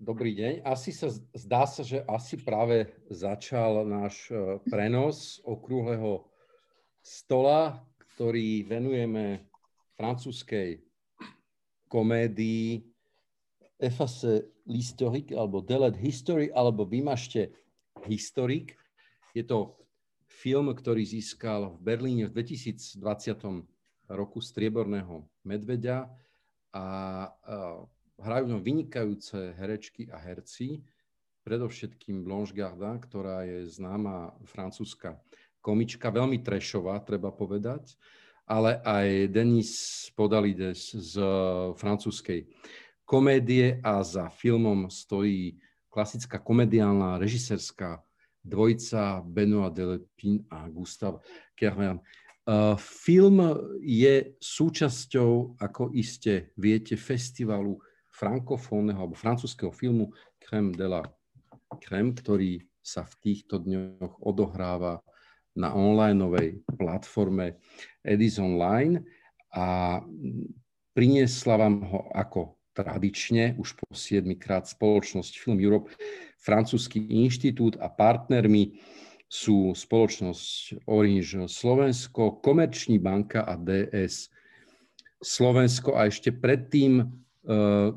Dobrý deň. Asi sa zdá sa, že asi práve začal náš e, prenos okrúhleho stola, ktorý venujeme francúzskej komédii Efface l'historique alebo Delete History alebo Vymažte historik. Je to film, ktorý získal v Berlíne v 2020 roku strieborného medveďa a, hrajú ňom vynikajúce herečky a herci, predovšetkým Blanche Gardin, ktorá je známa francúzska komička, veľmi trešová, treba povedať, ale aj Denis Podalides z francúzskej komédie a za filmom stojí klasická komediálna režisérská dvojica Benoit Delepin a Gustav Kervern. Film je súčasťou, ako iste viete, festivalu frankofónneho alebo francúzského filmu Crème de la Crème, ktorý sa v týchto dňoch odohráva na onlineovej platforme Edison Line a priniesla vám ho ako tradične už po 7 krát spoločnosť Film Europe, francúzsky inštitút a partnermi sú spoločnosť Orange Slovensko, Komerční banka a DS Slovensko. A ešte predtým uh,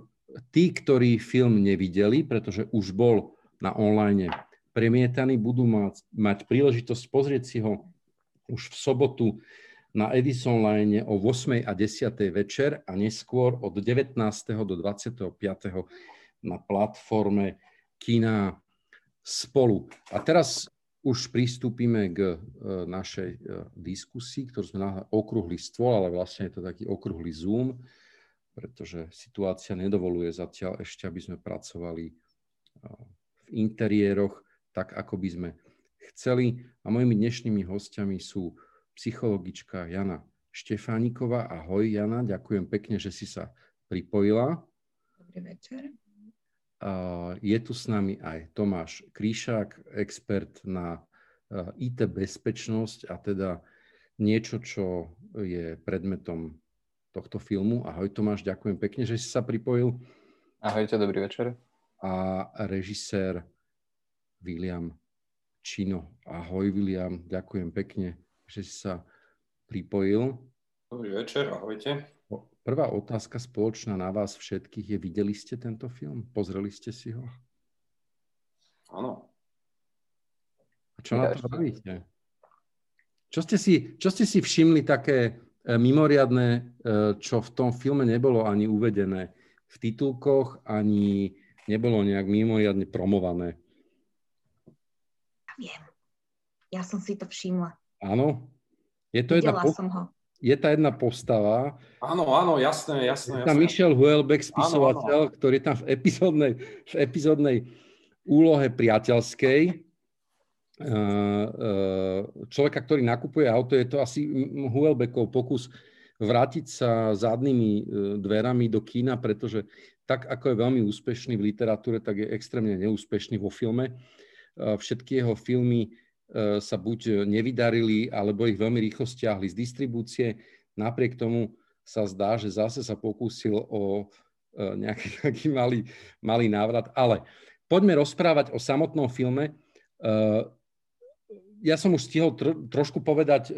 tí, ktorí film nevideli, pretože už bol na online premietaný, budú mať, mať príležitosť pozrieť si ho už v sobotu na Edison Line o 8. a 10. večer a neskôr od 19. do 25. na platforme Kina spolu. A teraz už pristúpime k e, našej e, diskusii, ktorú sme na okrúhly stôl, ale vlastne je to taký okrúhly Zoom pretože situácia nedovoluje zatiaľ ešte, aby sme pracovali v interiéroch tak, ako by sme chceli. A mojimi dnešnými hostiami sú psychologička Jana Štefániková. Ahoj Jana, ďakujem pekne, že si sa pripojila. Dobrý večer. Je tu s nami aj Tomáš Kríšák, expert na IT bezpečnosť a teda niečo, čo je predmetom tohto filmu. Ahoj Tomáš, ďakujem pekne, že si sa pripojil. Ahojte, dobrý večer. A režisér William Čino. Ahoj William, ďakujem pekne, že si sa pripojil. Dobrý večer, ahojte. Prvá otázka spoločná na vás všetkých je, videli ste tento film? Pozreli ste si ho? Áno. A čo ja na to robíte? Čo ste, si, čo ste si všimli také mimoriadne, e, čo v tom filme nebolo ani uvedené v titulkoch, ani nebolo nejak mimoriadne promované. Ja viem. Ja som si to všimla. Áno. Je to jedna, som ho. je tá jedna postava. Áno, áno, jasné, jasné. Je tam Michel Huelbeck, spisovateľ, áno, áno. ktorý je tam v epizódnej, v epizódnej úlohe priateľskej človeka, ktorý nakupuje auto, je to asi Huelbeckov pokus vrátiť sa zadnými eh, dverami do kína, pretože tak, ako je veľmi úspešný v literatúre, tak je extrémne neúspešný vo filme. Všetky jeho filmy sa buď nevydarili, alebo ich veľmi rýchlo stiahli z distribúcie. Napriek tomu sa zdá, že zase sa pokúsil o nejaký taký malý, malý návrat. Ale poďme rozprávať o samotnom filme ja som už stihol tr- trošku povedať, e,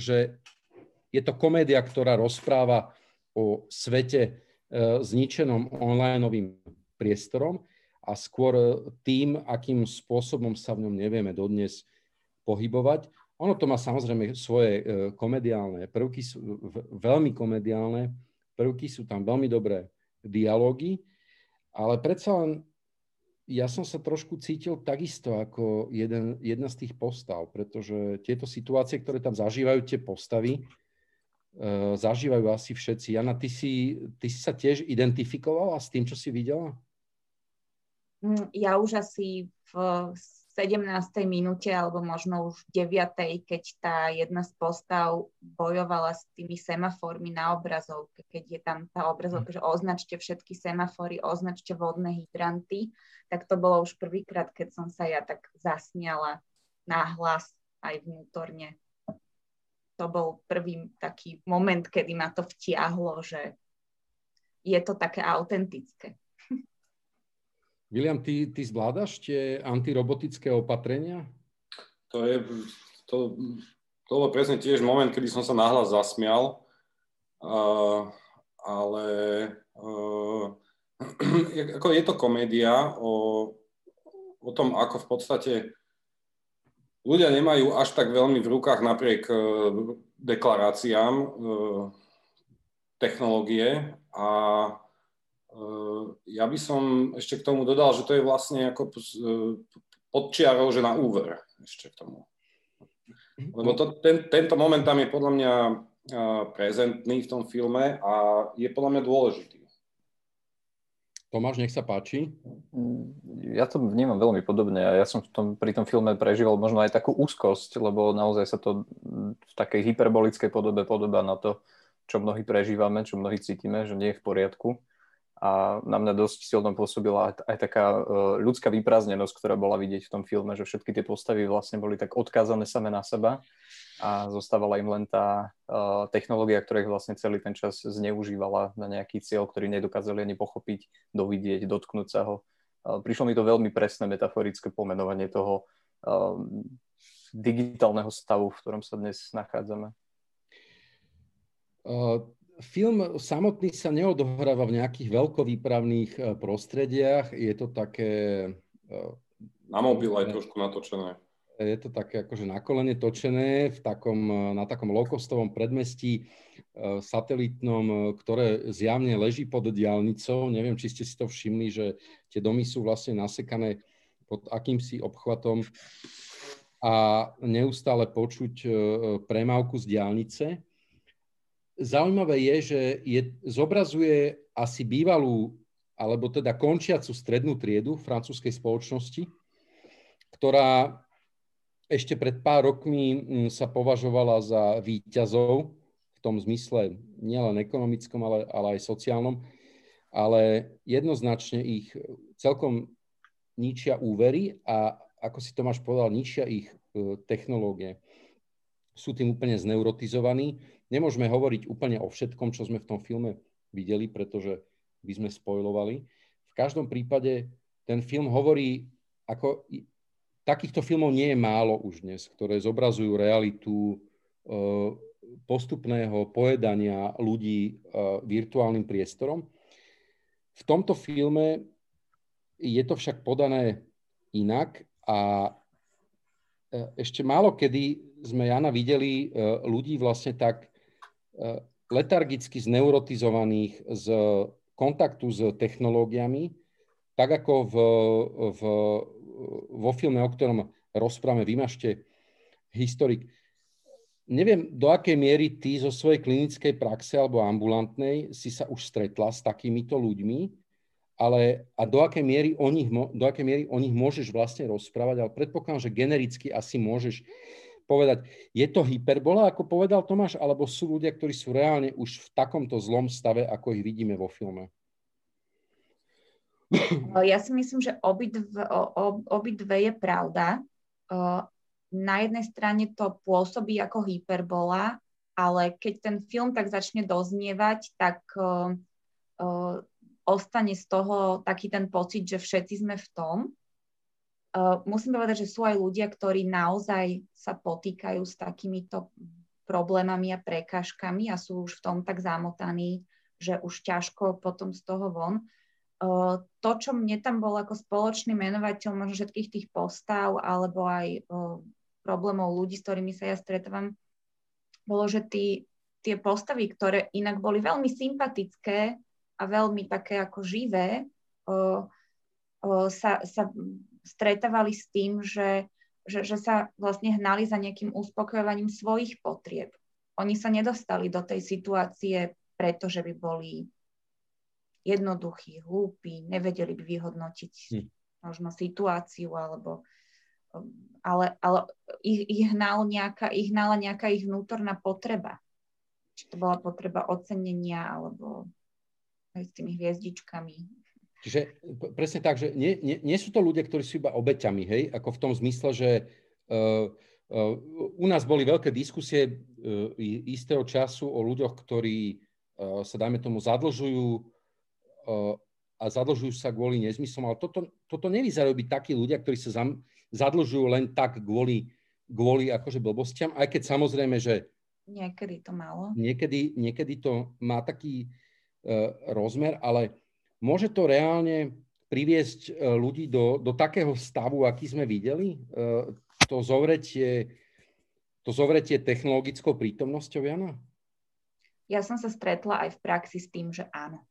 že je to komédia, ktorá rozpráva o svete e, zničenom onlineovým priestorom a skôr e, tým, akým spôsobom sa v ňom nevieme dodnes pohybovať. Ono to má samozrejme svoje komediálne prvky, sú veľmi komediálne prvky, sú tam veľmi dobré dialógy, ale predsa len ja som sa trošku cítil takisto ako jeden, jedna z tých postav, pretože tieto situácie, ktoré tam zažívajú tie postavy, uh, zažívajú asi všetci. Jana, ty si, ty si sa tiež identifikovala s tým, čo si videla? Mm, ja už asi v 17. minúte alebo možno už 9. keď tá jedna z postav bojovala s tými semaformi na obrazovke, keď je tam tá obrazovka, že označte všetky semafory, označte vodné hydranty, tak to bolo už prvýkrát, keď som sa ja tak zasmiala hlas aj vnútorne. To bol prvý taký moment, kedy ma to vtiahlo, že je to také autentické. William, ty, ty zvládaš tie antirobotické opatrenia? To je, to, to bol presne tiež moment, kedy som sa nahlas zasmial, uh, ale uh, ako je to komédia o, o tom, ako v podstate ľudia nemajú až tak veľmi v rukách napriek uh, deklaráciám uh, technológie a ja by som ešte k tomu dodal, že to je vlastne ako podčiarou, že na úver ešte k tomu. Lebo to, ten, tento moment tam je podľa mňa prezentný v tom filme a je podľa mňa dôležitý. Tomáš, nech sa páči. Ja to vnímam veľmi podobne a ja som v tom, pri tom filme prežíval možno aj takú úzkosť, lebo naozaj sa to v takej hyperbolickej podobe podobá na to, čo mnohí prežívame, čo mnohí cítime, že nie je v poriadku a na mňa dosť silno pôsobila aj, taká uh, ľudská vyprázdnenosť, ktorá bola vidieť v tom filme, že všetky tie postavy vlastne boli tak odkázané same na seba a zostávala im len tá uh, technológia, ktorá ich vlastne celý ten čas zneužívala na nejaký cieľ, ktorý nedokázali ani pochopiť, dovidieť, dotknúť sa ho. Uh, prišlo mi to veľmi presné metaforické pomenovanie toho digitálneho stavu, v ktorom sa dnes nachádzame. Film samotný sa neodohráva v nejakých veľkovýpravných eh, prostrediach. Je to také... Eh, na mobil aj trošku natočené. Je to také akože na kolene točené v takom, eh, na takom low-costovom predmestí satelitnom, ktoré zjavne leží pod diálnicou. Neviem, či ste si to všimli, že tie domy sú vlastne nasekané pod akýmsi obchvatom a neustále počuť premávku z diálnice zaujímavé je, že je, zobrazuje asi bývalú, alebo teda končiacu strednú triedu francúzskej spoločnosti, ktorá ešte pred pár rokmi mm, sa považovala za výťazov v tom zmysle nielen ekonomickom, ale, ale aj sociálnom, ale jednoznačne ich celkom ničia úvery a ako si Tomáš povedal, ničia ich e, technológie. Sú tým úplne zneurotizovaní Nemôžeme hovoriť úplne o všetkom, čo sme v tom filme videli, pretože by sme spojovali. V každom prípade ten film hovorí, ako takýchto filmov nie je málo už dnes, ktoré zobrazujú realitu e, postupného pojedania ľudí e, virtuálnym priestorom. V tomto filme je to však podané inak a e, ešte málo kedy sme Jana videli ľudí vlastne tak letargicky zneurotizovaných z kontaktu s technológiami, tak ako v, v, vo filme, o ktorom rozprávame, vymažte historik. Neviem, do akej miery ty zo svojej klinickej praxe alebo ambulantnej si sa už stretla s takýmito ľuďmi, ale a do akej miery o nich, do akej miery o nich môžeš vlastne rozprávať, ale predpokladám, že genericky asi môžeš povedať, je to hyperbola, ako povedal Tomáš, alebo sú ľudia, ktorí sú reálne už v takomto zlom stave, ako ich vidíme vo filme? Ja si myslím, že obidve, obidve je pravda. Na jednej strane to pôsobí ako hyperbola, ale keď ten film tak začne doznievať, tak ostane z toho taký ten pocit, že všetci sme v tom. Uh, musím povedať, že sú aj ľudia, ktorí naozaj sa potýkajú s takýmito problémami a prekážkami a sú už v tom tak zamotaní, že už ťažko potom z toho von. Uh, to, čo mne tam bol ako spoločný menovateľ možno všetkých tých postav alebo aj uh, problémov ľudí, s ktorými sa ja stretávam, bolo, že tí, tie postavy, ktoré inak boli veľmi sympatické a veľmi také ako živé, sa, sa stretávali s tým, že, že, že sa vlastne hnali za nejakým uspokojovaním svojich potrieb. Oni sa nedostali do tej situácie, pretože by boli jednoduchí, hlúpi, nevedeli by vyhodnotiť hm. možno situáciu alebo ale, ale ich, ich, hnal nejaká, ich hnala nejaká ich vnútorná potreba. Či to bola potreba ocenenia alebo aj s tými hviezdičkami Čiže presne tak, že nie, nie, nie sú to ľudia, ktorí sú iba obeťami, hej, ako v tom zmysle, že uh, uh, u nás boli veľké diskusie uh, istého času o ľuďoch, ktorí uh, sa, dajme tomu, zadlžujú uh, a zadlžujú sa kvôli nezmyslom, ale toto, toto nevyzerajú byť takí ľudia, ktorí sa zam, zadlžujú len tak kvôli, kvôli akože blbostiam, aj keď samozrejme, že Niekedy to malo. Niekedy, niekedy to má taký uh, rozmer, ale môže to reálne priviesť uh, ľudí do, do takého stavu, aký sme videli? Uh, to zovretie, to zovretie technologickou prítomnosťou, Jana? Ja som sa stretla aj v praxi s tým, že áno.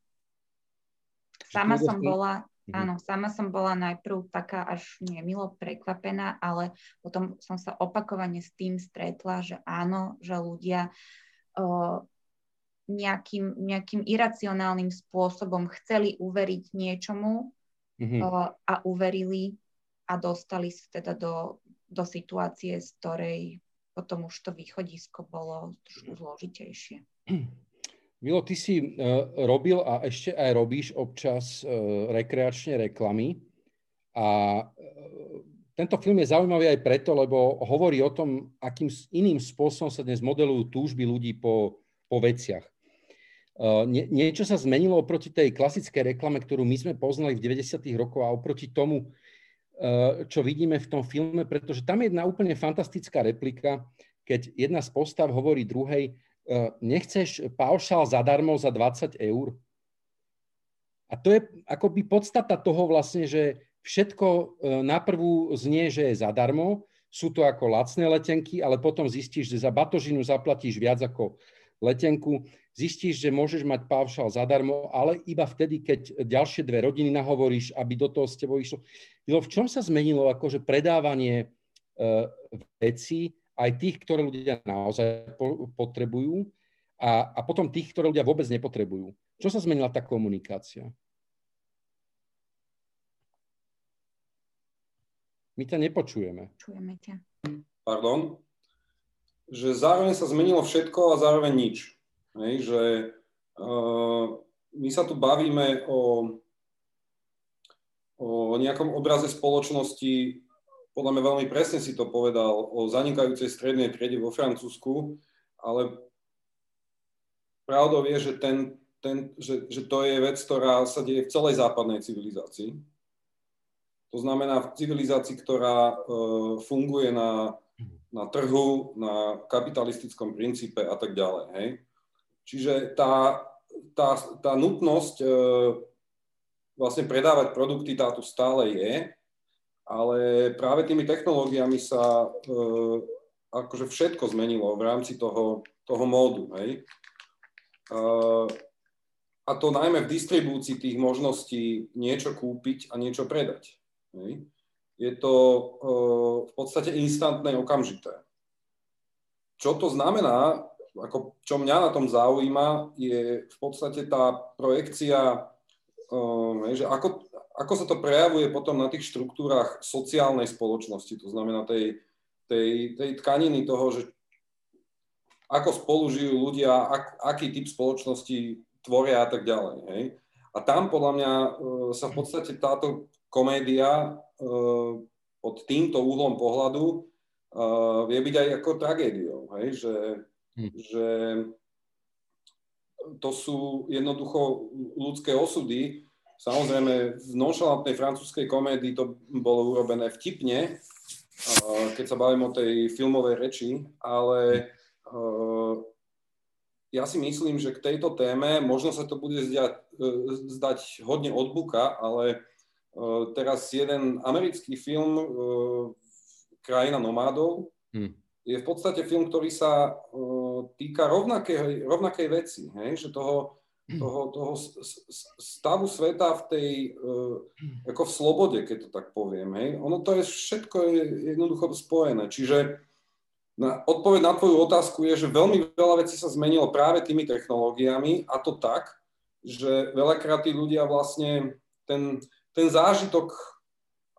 Sama som bola, Mhm. Áno, sama som bola najprv taká až nemilo prekvapená, ale potom som sa opakovane s tým stretla, že áno, že ľudia o, nejakým, nejakým iracionálnym spôsobom chceli uveriť niečomu mm-hmm. o, a uverili a dostali sa teda do, do situácie, z ktorej potom už to východisko bolo trošku zložitejšie. Milo, ty si uh, robil a ešte aj robíš občas uh, rekreačne reklamy a uh, tento film je zaujímavý aj preto, lebo hovorí o tom, akým iným spôsobom sa dnes modelujú túžby ľudí po, po veciach. Uh, nie, niečo sa zmenilo oproti tej klasickej reklame, ktorú my sme poznali v 90. rokoch a oproti tomu, uh, čo vidíme v tom filme, pretože tam je jedna úplne fantastická replika, keď jedna z postav hovorí druhej, E, nechceš paušál zadarmo za 20 eur? A to je akoby podstata toho vlastne, že všetko e, naprvú znie, že je zadarmo, sú to ako lacné letenky, ale potom zistíš, že za batožinu zaplatíš viac ako letenku, zistíš, že môžeš mať paušál zadarmo, ale iba vtedy, keď ďalšie dve rodiny nahovoríš, aby do toho s tebou išlo. V čom sa zmenilo akože predávanie uh, vecí aj tých, ktoré ľudia naozaj potrebujú a, a potom tých, ktoré ľudia vôbec nepotrebujú. Čo sa zmenila tá komunikácia? My ťa nepočujeme. Čujeme ťa. Pardon. Že zároveň sa zmenilo všetko a zároveň nič. Hej, že uh, my sa tu bavíme o, o nejakom obraze spoločnosti podľa mňa veľmi presne si to povedal o zanikajúcej strednej triede vo Francúzsku, ale pravdou je, že, ten, ten, že, že to je vec, ktorá sa deje v celej západnej civilizácii. To znamená v civilizácii, ktorá e, funguje na, na trhu, na kapitalistickom princípe a tak ďalej. Hej? Čiže tá, tá, tá nutnosť e, vlastne predávať produkty tátu stále je, ale práve tými technológiami sa e, akože všetko zmenilo v rámci toho, toho módu. Hej. E, a to najmä v distribúcii tých možností niečo kúpiť a niečo predať. Hej. Je to e, v podstate instantné, okamžité. Čo to znamená, ako, čo mňa na tom zaujíma, je v podstate tá projekcia, e, že ako, ako sa to prejavuje potom na tých štruktúrach sociálnej spoločnosti, to znamená tej, tej, tej tkaniny toho, že ako spolu ľudia, ak, aký typ spoločnosti tvoria a tak ďalej. Hej? A tam podľa mňa e, sa v podstate táto komédia pod týmto úhlom pohľadu e, vie byť aj ako tragédiou. Hej? Že, hm. že to sú jednoducho ľudské osudy, Samozrejme, v nonšalantnej francúzskej komédii to bolo urobené vtipne, keď sa bavím o tej filmovej reči, ale ja si myslím, že k tejto téme možno sa to bude zdať, zdať hodne od buka, ale teraz jeden americký film Krajina nomádov hmm. je v podstate film, ktorý sa týka rovnakej, rovnakej veci, hej? že toho toho, toho stavu sveta v tej, ako v slobode, keď to tak poviem. Hej. Ono to je všetko je jednoducho spojené. Čiže na, odpoveď na tvoju otázku je, že veľmi veľa vecí sa zmenilo práve tými technológiami a to tak, že veľakrát tí ľudia vlastne ten, ten zážitok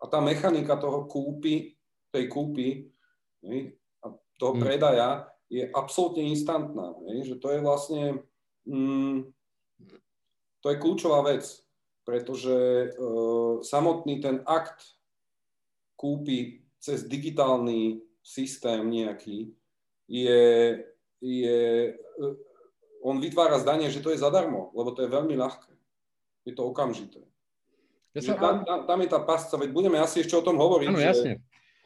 a tá mechanika toho kúpy, tej kúpy hej, a toho mm. predaja je absolútne instantná. Hej, že to je vlastne... Mm, to je kľúčová vec, pretože uh, samotný ten akt kúpy cez digitálny systém nejaký je, je uh, on vytvára zdanie, že to je zadarmo, lebo to je veľmi ľahké. Je to okamžité. Ja sa... tam, tam, tam je tá pasca, veď budeme asi ešte o tom hovoriť. Áno, že... jasne.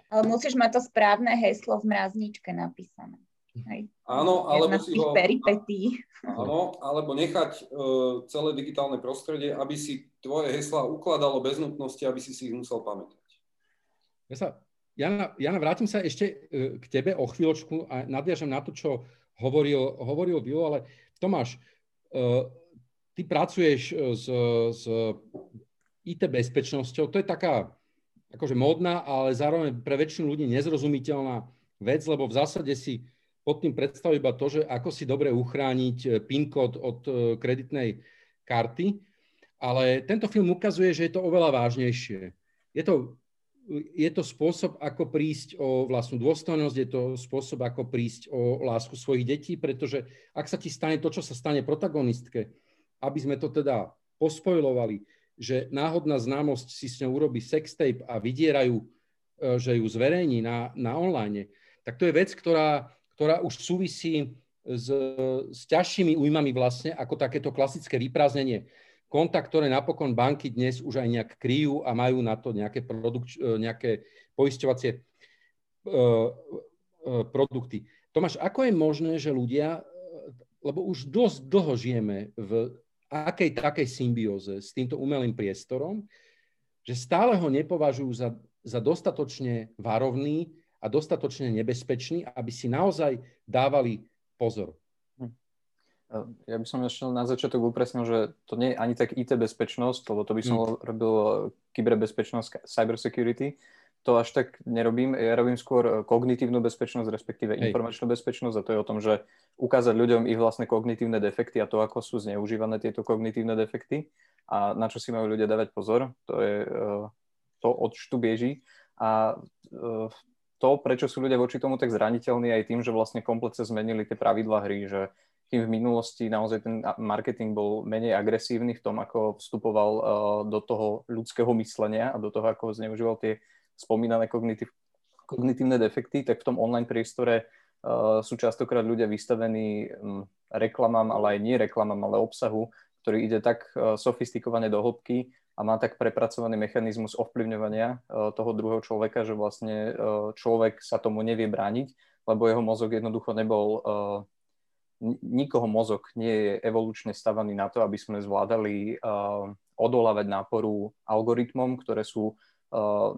Ale musíš mať to správne heslo v mrazničke napísané. Hej. Áno, alebo si ho... peripetí. Áno, alebo nechať uh, celé digitálne prostredie, aby si tvoje hesla ukladalo bez nutnosti, aby si si ich musel pamätať. Ja sa, Jana, Jana, vrátim sa ešte uh, k tebe o chvíľočku a nadviažem na to, čo hovoril, hovoril Vilo, ale Tomáš, uh, ty pracuješ s, s IT bezpečnosťou, to je taká akože módna, ale zároveň pre väčšinu ľudí nezrozumiteľná vec, lebo v zásade si pod tým predstavujú iba to, že ako si dobre uchrániť eh, PIN kód od eh, kreditnej karty, ale tento film ukazuje, že je to oveľa vážnejšie. Je to, je to spôsob, ako prísť o vlastnú dôstojnosť, je to spôsob, ako prísť o lásku svojich detí, pretože ak sa ti stane to, čo sa stane protagonistke, aby sme to teda pospojovali, že náhodná známosť si s ňou urobí sextape a vydierajú, eh, že ju zverejní na, na online, tak to je vec, ktorá ktorá už súvisí s, s ťažšími újmami vlastne, ako takéto klasické vyprázdnenie konta, ktoré napokon banky dnes už aj nejak kryjú a majú na to nejaké, produk- e, nejaké poisťovacie uh, uh, produkty. Tomáš, ako je možné, že ľudia, lebo už dosť dlho žijeme v akej takej symbióze s týmto umelým priestorom, že stále ho nepovažujú za, za dostatočne varovný, a dostatočne nebezpečný, aby si naozaj dávali pozor. Hm. Ja by som ešte na začiatok upresnil, že to nie je ani tak IT bezpečnosť, lebo to by som hmm. robil eh, kyberbezpečnosť, cyber security. To až tak nerobím. Ja robím skôr eh, kognitívnu bezpečnosť, respektíve Hej. informačnú bezpečnosť a to je o tom, že ukázať ľuďom ich vlastné kognitívne defekty a to, ako sú zneužívané tieto kognitívne defekty a na čo si majú ľudia dávať pozor. To je eh, to, od tu bieži. A to, prečo sú ľudia voči tomu tak zraniteľní aj tým, že vlastne kompletne zmenili tie pravidlá hry, že tým v minulosti naozaj ten marketing bol menej agresívny v tom, ako vstupoval do toho ľudského myslenia a do toho, ako zneužíval tie spomínané kognitív, kognitívne defekty, tak v tom online priestore uh, sú častokrát ľudia vystavení um, reklamám, ale aj nie reklamám, ale obsahu, ktorý ide tak uh, sofistikovane do hĺbky, a má tak prepracovaný mechanizmus ovplyvňovania e, toho druhého človeka, že vlastne e, človek sa tomu nevie brániť, lebo jeho mozog jednoducho nebol, e, nikoho mozog nie je evolučne stavaný na to, aby sme zvládali odolávať náporu algoritmom, ktoré sú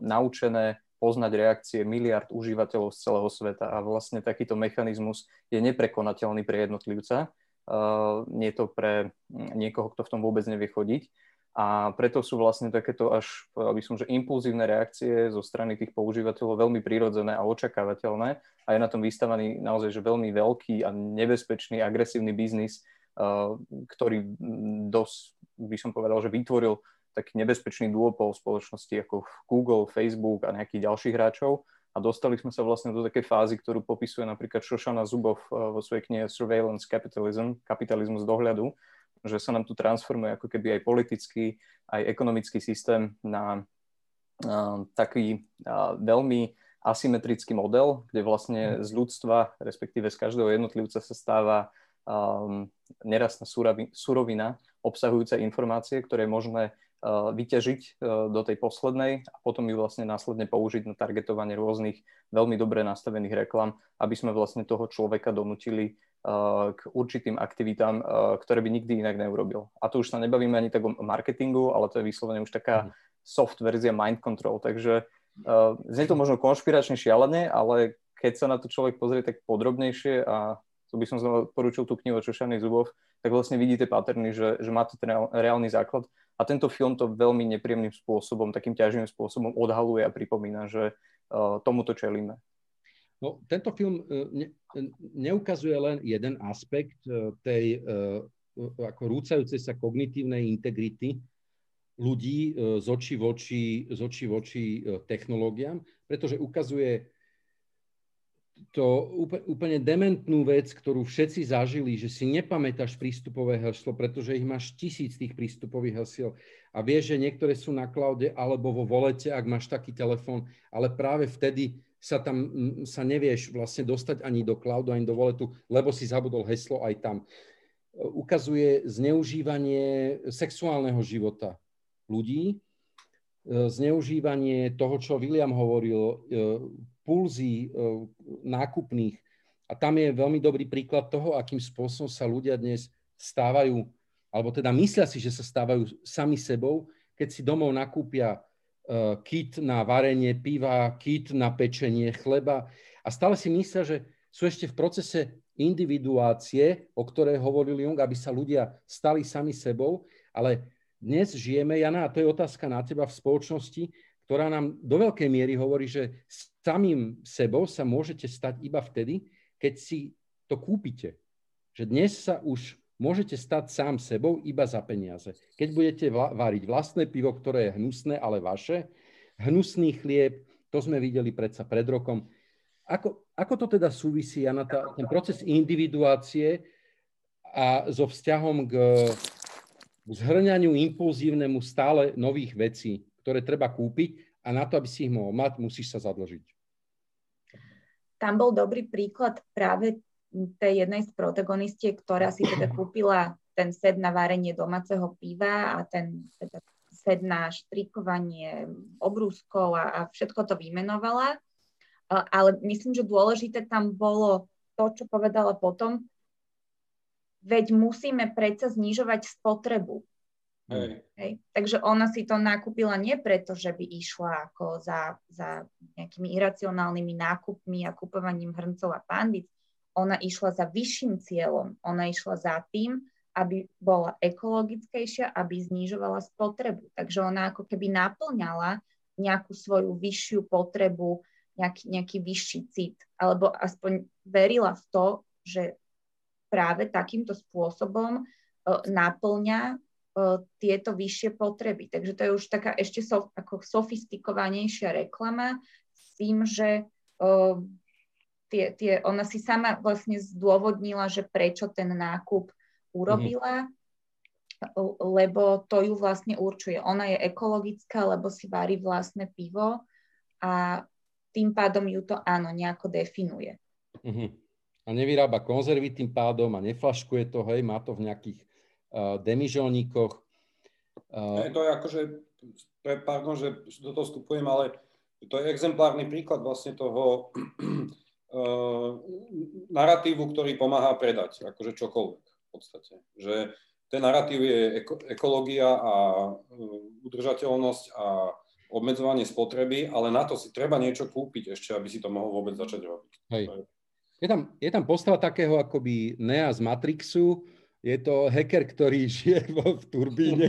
naučené poznať reakcie miliard užívateľov z celého sveta. A vlastne takýto mechanizmus je neprekonateľný pre jednotlivca. Nie je to pre niekoho, kto v tom vôbec nevie chodiť. A preto sú vlastne takéto až, aby som, že impulzívne reakcie zo strany tých používateľov veľmi prirodzené a očakávateľné. A je na tom vystavaný naozaj že veľmi veľký a nebezpečný, agresívny biznis, ktorý dosť, by som povedal, že vytvoril taký nebezpečný duopol spoločnosti ako Google, Facebook a nejakých ďalších hráčov a dostali sme sa vlastne do takej fázy, ktorú popisuje napríklad Šošana Zubov uh, vo svojej knihe Surveillance Capitalism, kapitalizmus dohľadu, že sa nám tu transformuje ako keby aj politický, aj ekonomický systém na uh, taký uh, veľmi asymetrický model, kde vlastne mhm. z ľudstva, respektíve z každého jednotlivca sa stáva um, nerastná surovina obsahujúca informácie, ktoré je možné vyťažiť uh, do tej poslednej a potom ju vlastne následne použiť na targetovanie rôznych veľmi dobre nastavených reklam, aby sme vlastne toho človeka donutili k určitým aktivitám, ktoré by nikdy inak neurobil. A tu už sa nebavíme ani tak o marketingu, ale to je vyslovene už taká mhm. soft verzia mind control. Takže znie to možno konšpiračne šialene, ale keď sa na to človek pozrie tak podrobnejšie a to by som znova poručil tú knihu o Čošaných zubov, tak vlastne vidíte paterny, že, že má to ten reálny základ. A tento film to veľmi nepríjemným spôsobom, takým ťažným spôsobom odhaluje a pripomína, že uh, tomuto čelíme. No, tento film e, ne, neukazuje len jeden aspekt e, tej e, ako rúcajúcej sa kognitívnej integrity ľudí z očí voči, z očí voči technológiám, pretože ukazuje to úplne dementnú vec, ktorú všetci zažili, že si nepamätáš prístupové heslo, pretože ich máš tisíc tých prístupových hesiel a vieš, že niektoré sú na cloude alebo vo volete, ak máš taký telefón, ale práve vtedy sa tam sa nevieš vlastne dostať ani do cloudu, ani do voletu, lebo si zabudol heslo aj tam. Ukazuje zneužívanie sexuálneho života ľudí zneužívanie toho, čo William hovoril, pulzy nákupných. A tam je veľmi dobrý príklad toho, akým spôsobom sa ľudia dnes stávajú, alebo teda myslia si, že sa stávajú sami sebou, keď si domov nakúpia kit na varenie piva, kit na pečenie chleba a stále si myslia, že sú ešte v procese individuácie, o ktorej hovoril Jung, aby sa ľudia stali sami sebou, ale dnes žijeme, Jana, a to je otázka na teba v spoločnosti, ktorá nám do veľkej miery hovorí, že samým sebou sa môžete stať iba vtedy, keď si to kúpite. Že dnes sa už môžete stať sám sebou iba za peniaze. Keď budete variť vlastné pivo, ktoré je hnusné, ale vaše, hnusný chlieb, to sme videli predsa pred rokom, ako, ako to teda súvisí, Jana, tá, ten proces individuácie a so vzťahom k zhrňaniu impulzívnemu stále nových vecí, ktoré treba kúpiť a na to, aby si ich mohol mať, musíš sa zadlžiť. Tam bol dobrý príklad práve tej jednej z protagonistiek, ktorá si teda kúpila ten set na varenie domáceho piva a ten teda set na štrikovanie obrúskov a, a všetko to vymenovala ale myslím, že dôležité tam bolo to, čo povedala potom, veď musíme predsa znižovať spotrebu. Hej. Hej. Takže ona si to nakúpila nie preto, že by išla ako za, za nejakými iracionálnymi nákupmi a kupovaním hrncov a pandic. Ona išla za vyšším cieľom. Ona išla za tým, aby bola ekologickejšia, aby znižovala spotrebu. Takže ona ako keby naplňala nejakú svoju vyššiu potrebu nejaký, nejaký vyšší cit, alebo aspoň verila v to, že práve takýmto spôsobom uh, naplňa tieto vyššie potreby. Takže to je už taká ešte so, ako sofistikovanejšia reklama s tým, že uh, tie, tie, ona si sama vlastne zdôvodnila, že prečo ten nákup urobila, mm-hmm. lebo to ju vlastne určuje. Ona je ekologická, lebo si varí vlastné pivo a tým pádom ju to áno nejako definuje. Uh-huh. A nevyrába konzervy tým pádom a neflaškuje to, hej, má to v nejakých demižolníkoch. Uh... to je akože, pardon, že do toho vstupujem, ale to je exemplárny príklad vlastne toho uh, narratívu, ktorý pomáha predať, akože čokoľvek v podstate. Že ten narratív je eko, ekológia a uh, udržateľnosť a obmedzovanie spotreby, ale na to si treba niečo kúpiť ešte, aby si to mohol vôbec začať robiť. Hej. Je tam, je tam postava takého akoby Nea z Matrixu, je to hacker, ktorý žije v, v turbíne.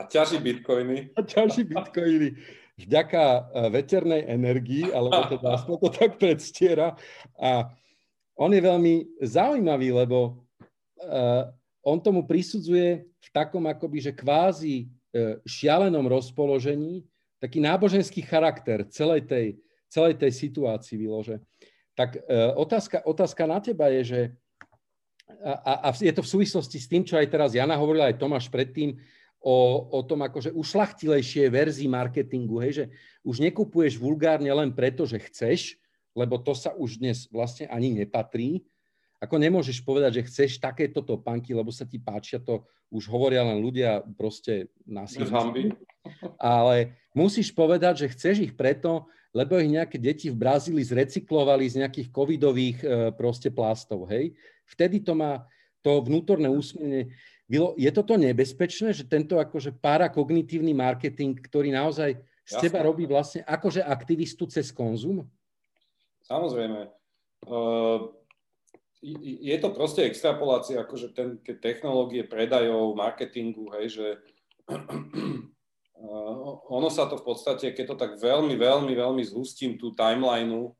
A ťaží bitcoiny. A ťaží bitcoiny vďaka e, veternej energii, alebo teda aspoň to tak predstiera. A on je veľmi zaujímavý, lebo uh, on tomu prisudzuje v takom akoby, že kvázi E, šialenom rozpoložení, taký náboženský charakter celej tej, celej tej situácii vylože. Tak e, otázka, otázka na teba je, že a, a je to v súvislosti s tým, čo aj teraz Jana hovorila, aj Tomáš predtým, o, o tom akože ušlachtilejšie verzii marketingu, hej, že už nekupuješ vulgárne len preto, že chceš, lebo to sa už dnes vlastne ani nepatrí, ako nemôžeš povedať, že chceš takéto topánky, lebo sa ti páčia, to už hovoria len ľudia proste na Ale musíš povedať, že chceš ich preto, lebo ich nejaké deti v Brazílii zrecyklovali z nejakých covidových e, proste plastov, hej. Vtedy to má to vnútorné úsmenie. Je toto nebezpečné, že tento akože parakognitívny marketing, ktorý naozaj z Jasne. teba robí vlastne akože aktivistu cez konzum? Samozrejme. Uh je to proste extrapolácia, akože ten, tie technológie predajov, marketingu, hej, že ono sa to v podstate, keď to tak veľmi, veľmi, veľmi zhustím tú timelineu,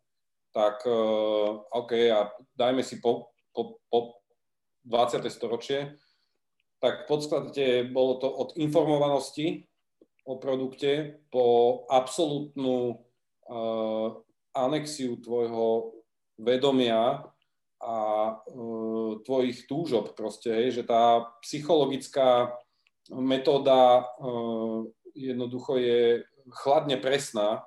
tak uh, OK, a dajme si po, po, po 20. storočie, tak v podstate bolo to od informovanosti o produkte po absolútnu uh, anexiu tvojho vedomia a uh, tvojich túžob proste, hej, že tá psychologická metóda uh, jednoducho je chladne presná,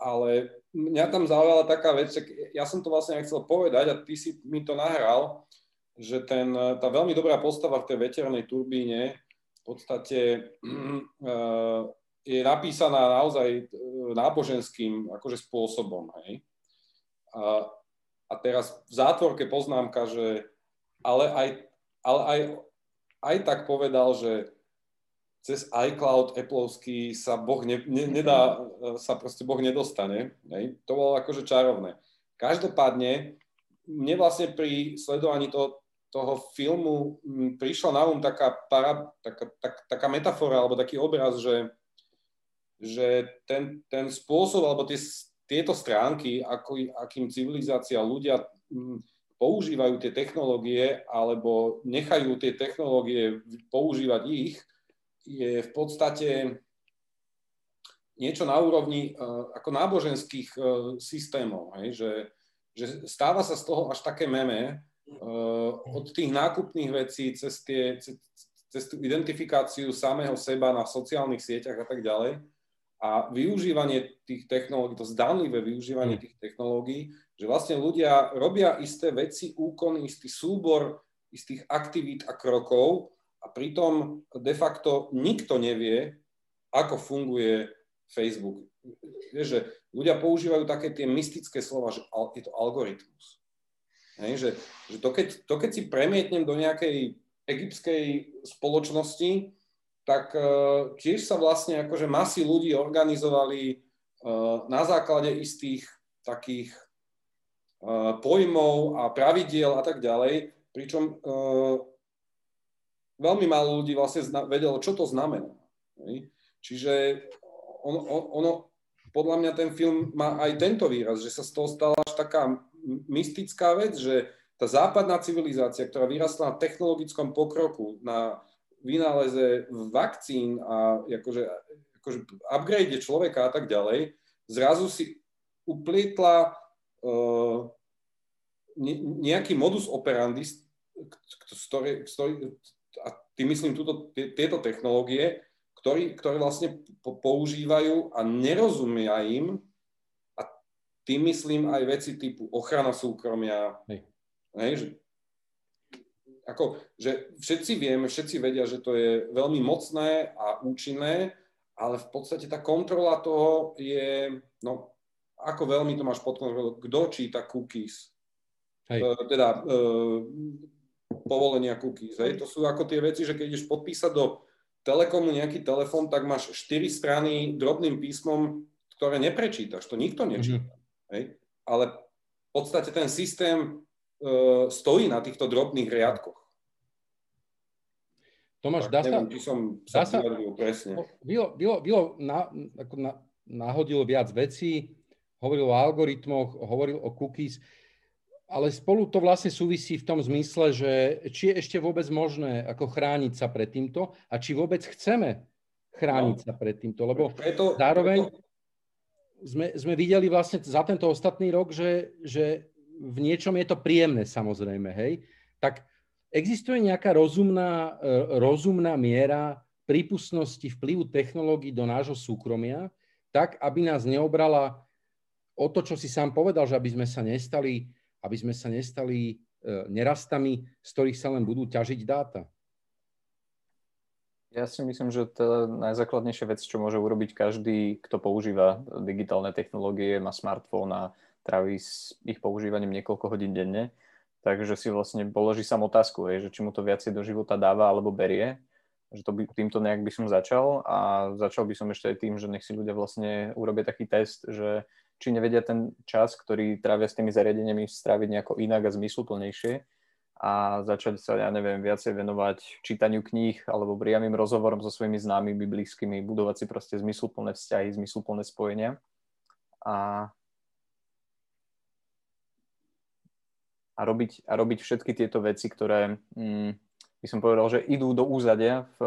ale mňa tam zaujala taká vec, ja som to vlastne aj chcel povedať a ty si mi to nahral, že ten, tá veľmi dobrá postava v tej veternej turbíne v podstate uh, je napísaná naozaj náboženským akože spôsobom. Hej. A, a teraz v zátvorke poznámka, že ale aj, ale aj, aj tak povedal, že cez iCloud Appleovský sa Boh ne, ne, nedá, sa proste Boh nedostane. Hej. To bolo akože čarovné. Každopádne, mne vlastne pri sledovaní toho, toho filmu prišla na um taká, para, taká, tak, taká metafora alebo taký obraz, že, že ten, ten spôsob alebo tie, tieto stránky, ako, akým civilizácia ľudia používajú tie technológie alebo nechajú tie technológie používať ich, je v podstate niečo na úrovni uh, ako náboženských uh, systémov, hej, že, že stáva sa z toho až také meme uh, od tých nákupných vecí cez, tie, cez, cez tú identifikáciu samého seba na sociálnych sieťach a tak ďalej a využívanie tých technológií, to zdánlivé využívanie mm. tých technológií, že vlastne ľudia robia isté veci, úkony, istý súbor istých aktivít a krokov a pritom de facto nikto nevie, ako funguje Facebook. Vieš, že ľudia používajú také tie mystické slova, že je to algoritmus. Hej, že, že to, keď, to, keď si premietnem do nejakej egyptskej spoločnosti, tak uh, tiež sa vlastne akože masy ľudí organizovali uh, na základe istých takých uh, pojmov a pravidiel a tak ďalej, pričom veľmi málo ľudí vlastne zna, vedelo, čo to znamená. Čiže ono, ono, podľa mňa ten film má aj tento výraz, že sa z toho stala až taká mystická vec, že tá západná civilizácia, ktorá vyrastla na technologickom pokroku, na vynáleze vakcín a akože, akože upgrade človeka a tak ďalej, zrazu si uplietla uh, nejaký modus operandi, ktorý, ktorý, a tým myslím túto, tieto technológie, ktorý, ktoré vlastne používajú a nerozumia im a tým myslím aj veci typu ochrana súkromia. Hej. Hej, že, ako, že všetci vieme, všetci vedia, že to je veľmi mocné a účinné, ale v podstate tá kontrola toho je, no, ako veľmi to máš pod kontrolou, kto číta cookies, Hej. E, teda e, povolenia cookies. Hej. To sú ako tie veci, že keď ideš podpísať do Telekomu nejaký telefón, tak máš 4 strany drobným písmom, ktoré neprečítaš. To nikto nečíta. Mm-hmm. Hej. Ale v podstate ten systém uh, stojí na týchto drobných riadkoch. Tomáš, tak, dá neviem, sa... som sa, dá sa presne. Bilo, bylo, bylo na, ako na, nahodil viac vecí, hovoril o algoritmoch, hovoril o cookies ale spolu to vlastne súvisí v tom zmysle, že či je ešte vôbec možné ako chrániť sa pred týmto a či vôbec chceme chrániť no. sa pred týmto, lebo preto, zároveň preto... Sme, sme videli vlastne za tento ostatný rok, že, že v niečom je to príjemné samozrejme, hej, tak existuje nejaká rozumná, e, rozumná miera prípustnosti vplyvu technológií do nášho súkromia, tak, aby nás neobrala o to, čo si sám povedal, že aby sme sa nestali aby sme sa nestali e, nerastami, z ktorých sa len budú ťažiť dáta? Ja si myslím, že tá najzákladnejšia vec, čo môže urobiť každý, kto používa digitálne technológie, má smartfón a tráví s ich používaním niekoľko hodín denne, takže si vlastne položí sam otázku, že či mu to viacej do života dáva alebo berie. Že to by, týmto nejak by som začal a začal by som ešte aj tým, že nech si ľudia vlastne urobia taký test, že či nevedia ten čas, ktorý trávia s tými zariadeniami, stráviť nejako inak a zmysluplnejšie a začať sa, ja neviem, viacej venovať čítaniu kníh alebo priamým rozhovorom so svojimi známymi, blízkymi, budovať si proste zmysluplné vzťahy, zmysluplné spojenia. A, a, robiť, a robiť všetky tieto veci, ktoré mm, by som povedal, že idú do úzadia v,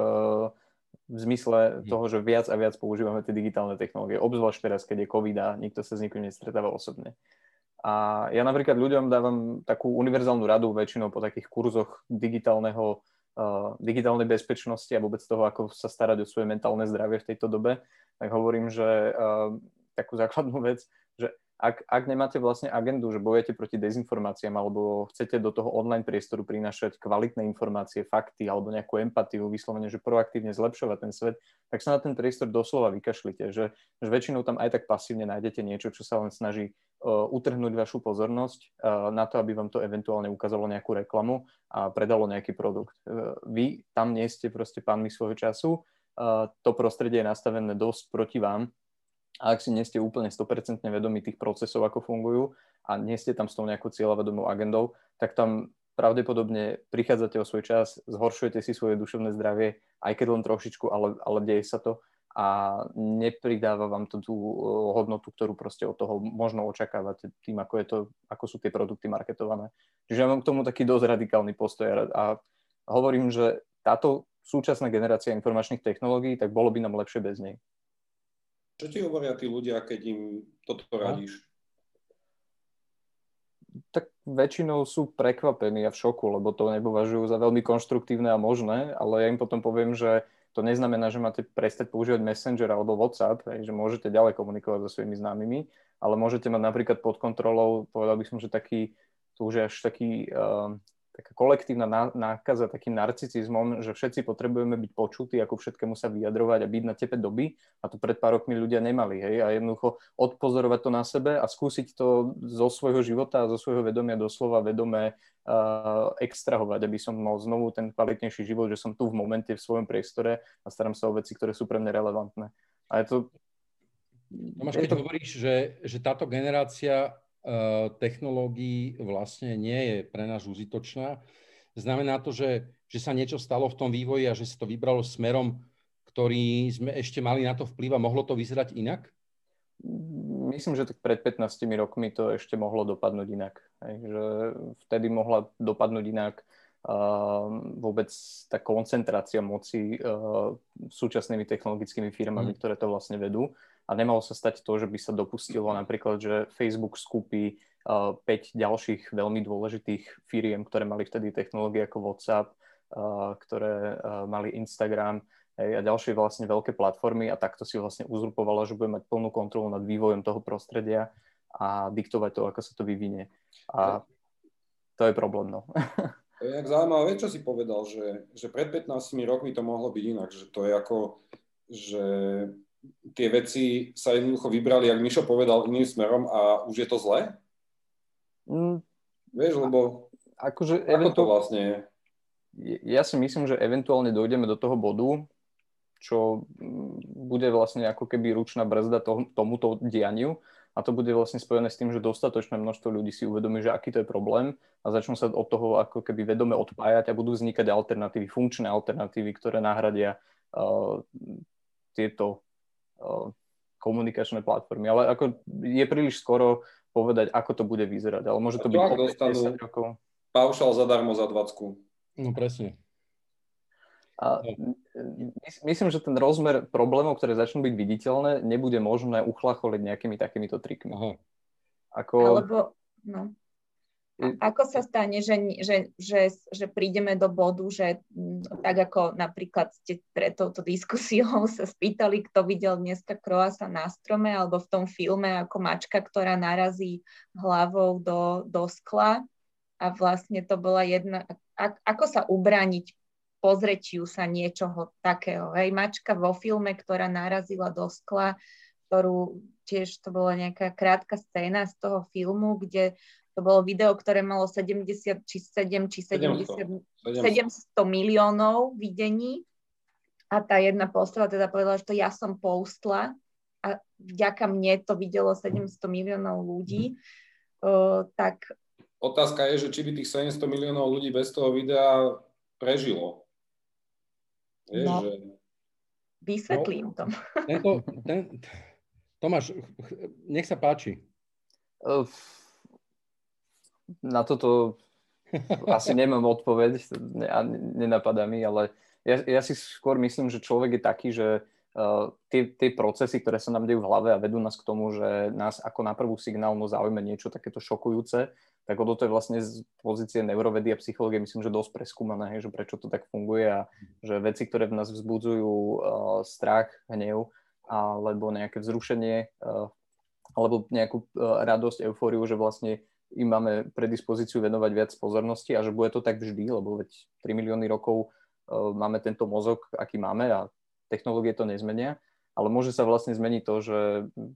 v zmysle mhm. toho, že viac a viac používame tie digitálne technológie, obzvlášť teraz, keď je COVID a nikto sa s nikým nestretáva osobne. A ja napríklad ľuďom dávam takú univerzálnu radu väčšinou po takých kurzoch digitálneho, uh, digitálnej bezpečnosti a vôbec toho, ako sa starať o svoje mentálne zdravie v tejto dobe, tak hovorím, že uh, takú základnú vec, že ak, ak nemáte vlastne agendu, že bojujete proti dezinformáciám alebo chcete do toho online priestoru prinášať kvalitné informácie, fakty alebo nejakú empatiu, vyslovene, že proaktívne zlepšovať ten svet, tak sa na ten priestor doslova vykašlite, že, že väčšinou tam aj tak pasívne nájdete niečo, čo sa len snaží uh, utrhnúť vašu pozornosť uh, na to, aby vám to eventuálne ukázalo nejakú reklamu a predalo nejaký produkt. Uh, vy tam nie ste proste pánmi svojho času, uh, to prostredie je nastavené dosť proti vám a ak si nie ste úplne 100% vedomí tých procesov, ako fungujú a nie ste tam s tou nejakou cieľavedomou agendou, tak tam pravdepodobne prichádzate o svoj čas, zhoršujete si svoje duševné zdravie, aj keď len trošičku, ale, ale deje sa to a nepridáva vám to tú eh, hodnotu, ktorú proste od toho možno očakávate tým, ako, je to, ako sú tie produkty marketované. Čiže ja mám k tomu taký dosť radikálny postoj a hovorím, že táto súčasná generácia informačných technológií, tak bolo by nám lepšie bez nej. Čo ti hovoria tí ľudia, keď im toto no. radíš? Tak väčšinou sú prekvapení a v šoku, lebo to nepovažujú za veľmi konštruktívne a možné, ale ja im potom poviem, že to neznamená, že máte prestať používať Messenger alebo WhatsApp, že môžete ďalej komunikovať so svojimi známymi, ale môžete mať napríklad pod kontrolou, povedal by som, že taký, to už je až taký uh, taká kolektívna nákaza takým narcicizmom, že všetci potrebujeme byť počutí, ako všetkému sa vyjadrovať a byť na tepe doby. A to pred pár rokmi ľudia nemali. Hej? A jednoducho odpozorovať to na sebe a skúsiť to zo svojho života a zo svojho vedomia doslova vedomé uh, extrahovať, aby som mal znovu ten kvalitnejší život, že som tu v momente v svojom priestore a starám sa o veci, ktoré sú pre mňa relevantné. A je to... Tomáš, keď to... hovoríš, že, že táto generácia technológií vlastne nie je pre nás užitočná. Znamená to, že, že sa niečo stalo v tom vývoji a že sa to vybralo smerom, ktorý sme ešte mali na to vplyv a mohlo to vyzerať inak? Myslím, že tak pred 15 rokmi to ešte mohlo dopadnúť inak. Hej, že vtedy mohla dopadnúť inak uh, vôbec tá koncentrácia moci uh, súčasnými technologickými firmami, mm. ktoré to vlastne vedú a nemalo sa stať to, že by sa dopustilo napríklad, že Facebook skúpi uh, 5 ďalších veľmi dôležitých firiem, ktoré mali vtedy technológie ako WhatsApp, uh, ktoré uh, mali Instagram hej, a ďalšie vlastne veľké platformy a takto si vlastne uzurpovala, že bude mať plnú kontrolu nad vývojom toho prostredia a diktovať to, ako sa to vyvinie. A to je problém, no. To je jak zaujímavé, čo si povedal, že, že pred 15 rokmi to mohlo byť inak, že to je ako, že tie veci sa jednoducho vybrali, ak Mišo povedal, iným smerom a už je to zlé? Mm. Vieš, lebo akože ako to vlastne je? Ja si myslím, že eventuálne dojdeme do toho bodu, čo mm, bude vlastne ako keby ručná brzda to, tomuto dianiu a to bude vlastne spojené s tým, že dostatočné množstvo ľudí si uvedomí, že aký to je problém a začnú sa od toho ako keby vedome odpájať a budú vznikať alternatívy, funkčné alternatívy, ktoré nahradia uh, tieto komunikačné platformy. Ale ako je príliš skoro povedať, ako to bude vyzerať. Ale môže to, to byť dostanú 10 rokov. paušal zadarmo za 20. No presne. A myslím, že ten rozmer problémov, ktoré začnú byť viditeľné, nebude možné uchlacholiť nejakými takýmito trikmi. Aha. Ako... Alebo, no. Ako sa stane, že, že, že, že prídeme do bodu, že mm, tak ako napríklad ste pre touto diskusiou sa spýtali, kto videl dneska Kroasa na strome, alebo v tom filme ako mačka, ktorá narazí hlavou do, do skla a vlastne to bola jedna, ako sa ubrániť pozrečiu sa niečoho takého. Hej, mačka vo filme, ktorá narazila do skla, ktorú tiež to bola nejaká krátka scéna z toho filmu, kde to bolo video, ktoré malo 70 či 7 či 70, 700, 700 miliónov videní. A tá jedna postava teda povedala, že to ja som postla a vďaka mne to videlo 700 miliónov ľudí. Uh, tak... Otázka je, že či by tých 700 miliónov ľudí bez toho videa prežilo. Vieš, no, že... Vysvetlím no, to. Tento, ten, Tomáš, nech sa páči. Uh, na toto asi nemám odpoveď a nenapadá mi, ale ja, ja si skôr myslím, že človek je taký, že uh, tie, tie procesy, ktoré sa nám dejú v hlave a vedú nás k tomu, že nás ako na prvú signálnu zaujme niečo takéto šokujúce, tak o to je vlastne z pozície neurovedy a psychológie myslím, že dosť preskúmané, že prečo to tak funguje a že veci, ktoré v nás vzbudzujú uh, strach, hnev alebo nejaké vzrušenie uh, alebo nejakú uh, radosť, eufóriu, že vlastne im máme predispozíciu venovať viac pozornosti a že bude to tak vždy, lebo veď 3 milióny rokov uh, máme tento mozog, aký máme a technológie to nezmenia, ale môže sa vlastne zmeniť to, že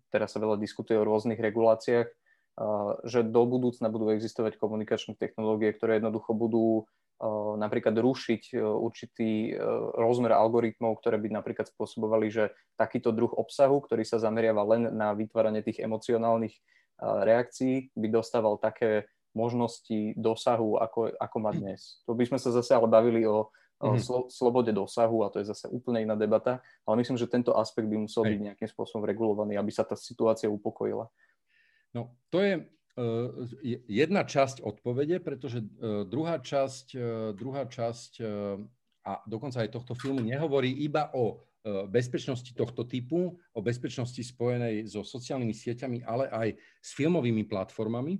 teraz sa veľa diskutuje o rôznych reguláciách, uh, že do budúcna budú existovať komunikačné technológie, ktoré jednoducho budú napríklad rušiť určitý rozmer algoritmov, ktoré by napríklad spôsobovali, že takýto druh obsahu, ktorý sa zameriava len na vytváranie tých emocionálnych reakcií, by dostával také možnosti dosahu, ako, ako má dnes. To by sme sa zase ale bavili o mm-hmm. slo, slobode dosahu a to je zase úplne iná debata, ale myslím, že tento aspekt by musel Hej. byť nejakým spôsobom regulovaný, aby sa tá situácia upokojila. No, to je, Eh, jedna časť odpovede, pretože eh, druhá časť, eh, druhá časť a dokonca aj tohto filmu nehovorí iba o bezpečnosti tohto typu, o bezpečnosti spojenej so sociálnymi sieťami, ale aj s filmovými platformami,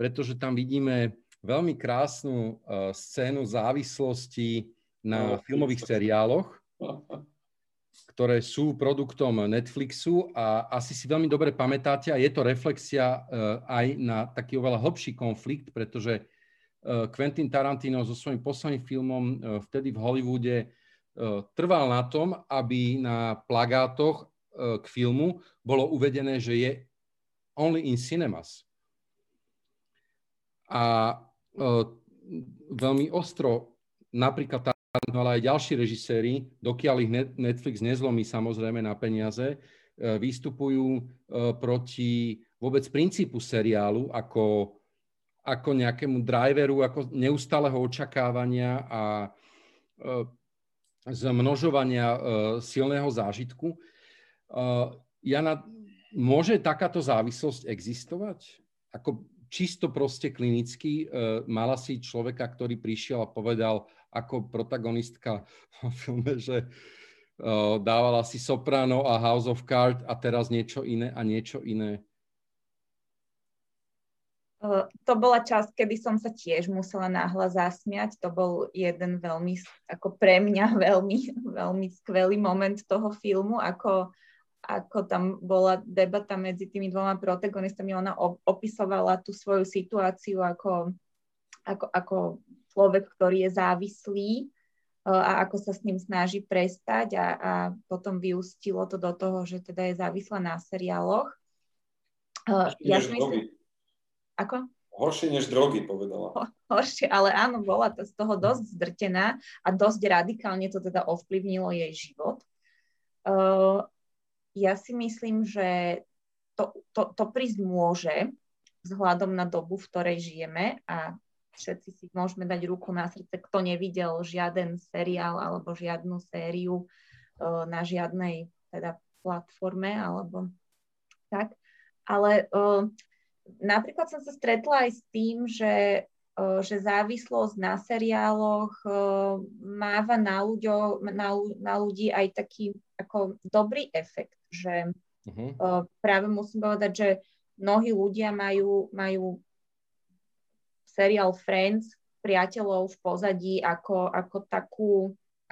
pretože tam vidíme veľmi krásnu scénu závislosti na filmových seriáloch, ktoré sú produktom Netflixu a asi si veľmi dobre pamätáte a je to reflexia uh, aj na taký oveľa hlbší konflikt, pretože uh, Quentin Tarantino so svojím posledným filmom vtedy v Hollywoode trval na tom, aby na plagátoch k filmu bolo uvedené, že je only in cinemas. A veľmi ostro napríklad tá ale aj ďalší režiséri, dokiaľ ich Netflix nezlomí samozrejme na peniaze, vystupujú proti vôbec princípu seriálu ako, ako nejakému driveru, ako neustáleho očakávania a e, zmnožovania silného zážitku. Jana, môže takáto závislosť existovať? Ako čisto proste klinicky mala si človeka, ktorý prišiel a povedal, ako protagonistka v filme, že dávala si Soprano a House of Cards a teraz niečo iné a niečo iné. To bola časť, kedy som sa tiež musela náhla zasmiať. To bol jeden veľmi, ako pre mňa veľmi, veľmi skvelý moment toho filmu, ako, ako tam bola debata medzi tými dvoma protagonistami. Ona opisovala tú svoju situáciu ako, ako, ako človek, ktorý je závislý a ako sa s ním snaží prestať a, a potom vyústilo to do toho, že teda je závislá na seriáloch. Ja si myslím... Ako? Horšie než drogy, povedala. Horšie, ale áno, bola to z toho dosť zdrtená a dosť radikálne to teda ovplyvnilo jej život. Uh, ja si myslím, že to, to, to prísť môže vzhľadom na dobu, v ktorej žijeme a všetci si môžeme dať ruku na srdce, kto nevidel žiaden seriál alebo žiadnu sériu uh, na žiadnej teda platforme alebo tak. Ale uh, napríklad som sa stretla aj s tým, že, uh, že závislosť na seriáloch uh, máva na, ľuďo, na, na ľudí aj taký ako dobrý efekt, že uh-huh. uh, práve musím povedať, že mnohí ľudia majú, majú seriál Friends, priateľov v pozadí ako, ako takú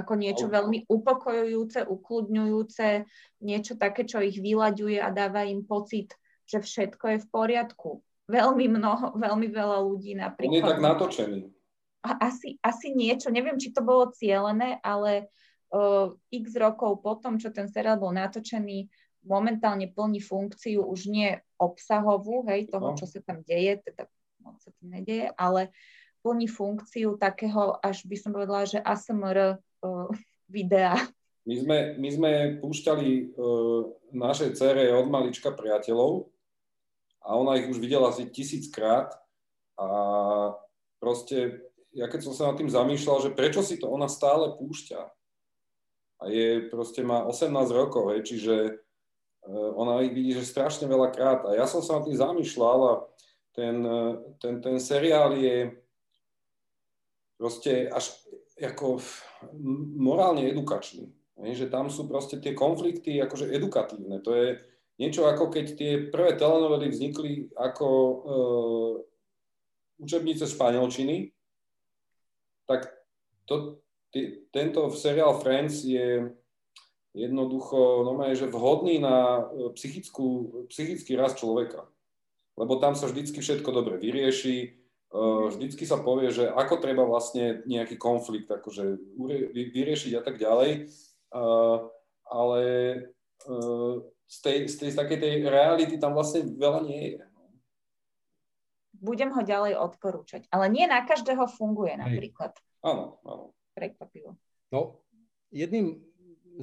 ako niečo veľmi upokojujúce, ukludňujúce, niečo také, čo ich vyľaďuje a dáva im pocit, že všetko je v poriadku. Veľmi mnoho, veľmi veľa ľudí napríklad. On je tak natočený. Asi, asi niečo, neviem, či to bolo cielené, ale uh, x rokov potom, čo ten seriál bol natočený, momentálne plní funkciu už nie obsahovú, hej, toho, no. čo sa tam deje, teda moc sa tým nedeje, ale plní funkciu takého, až by som povedala, že ASMR uh, videa. My sme, my sme púšťali uh, našej cere od malička priateľov a ona ich už videla asi tisíckrát a proste ja keď som sa nad tým zamýšľal, že prečo si to ona stále púšťa a je proste má 18 rokov, hej, čiže uh, ona ich vidí, že strašne veľa krát a ja som sa nad tým zamýšľal a ten, ten, ten seriál je proste až ako morálne edukačný. Že tam sú proste tie konflikty akože edukatívne. To je niečo ako keď tie prvé telenovely vznikli ako e, učebnice španielčiny, tak to, t- tento seriál Friends je jednoducho normálne, že vhodný na e, psychickú, psychický rast človeka. Lebo tam sa vždycky všetko dobre vyrieši, e, vždycky sa povie, že ako treba vlastne nejaký konflikt akože vyriešiť a tak ďalej. Ale z tej, z tej z takej tej reality tam vlastne veľa nie je. Budem ho ďalej odporúčať. Ale nie na každého funguje napríklad. Áno, áno. Prekvapivo. No, jedným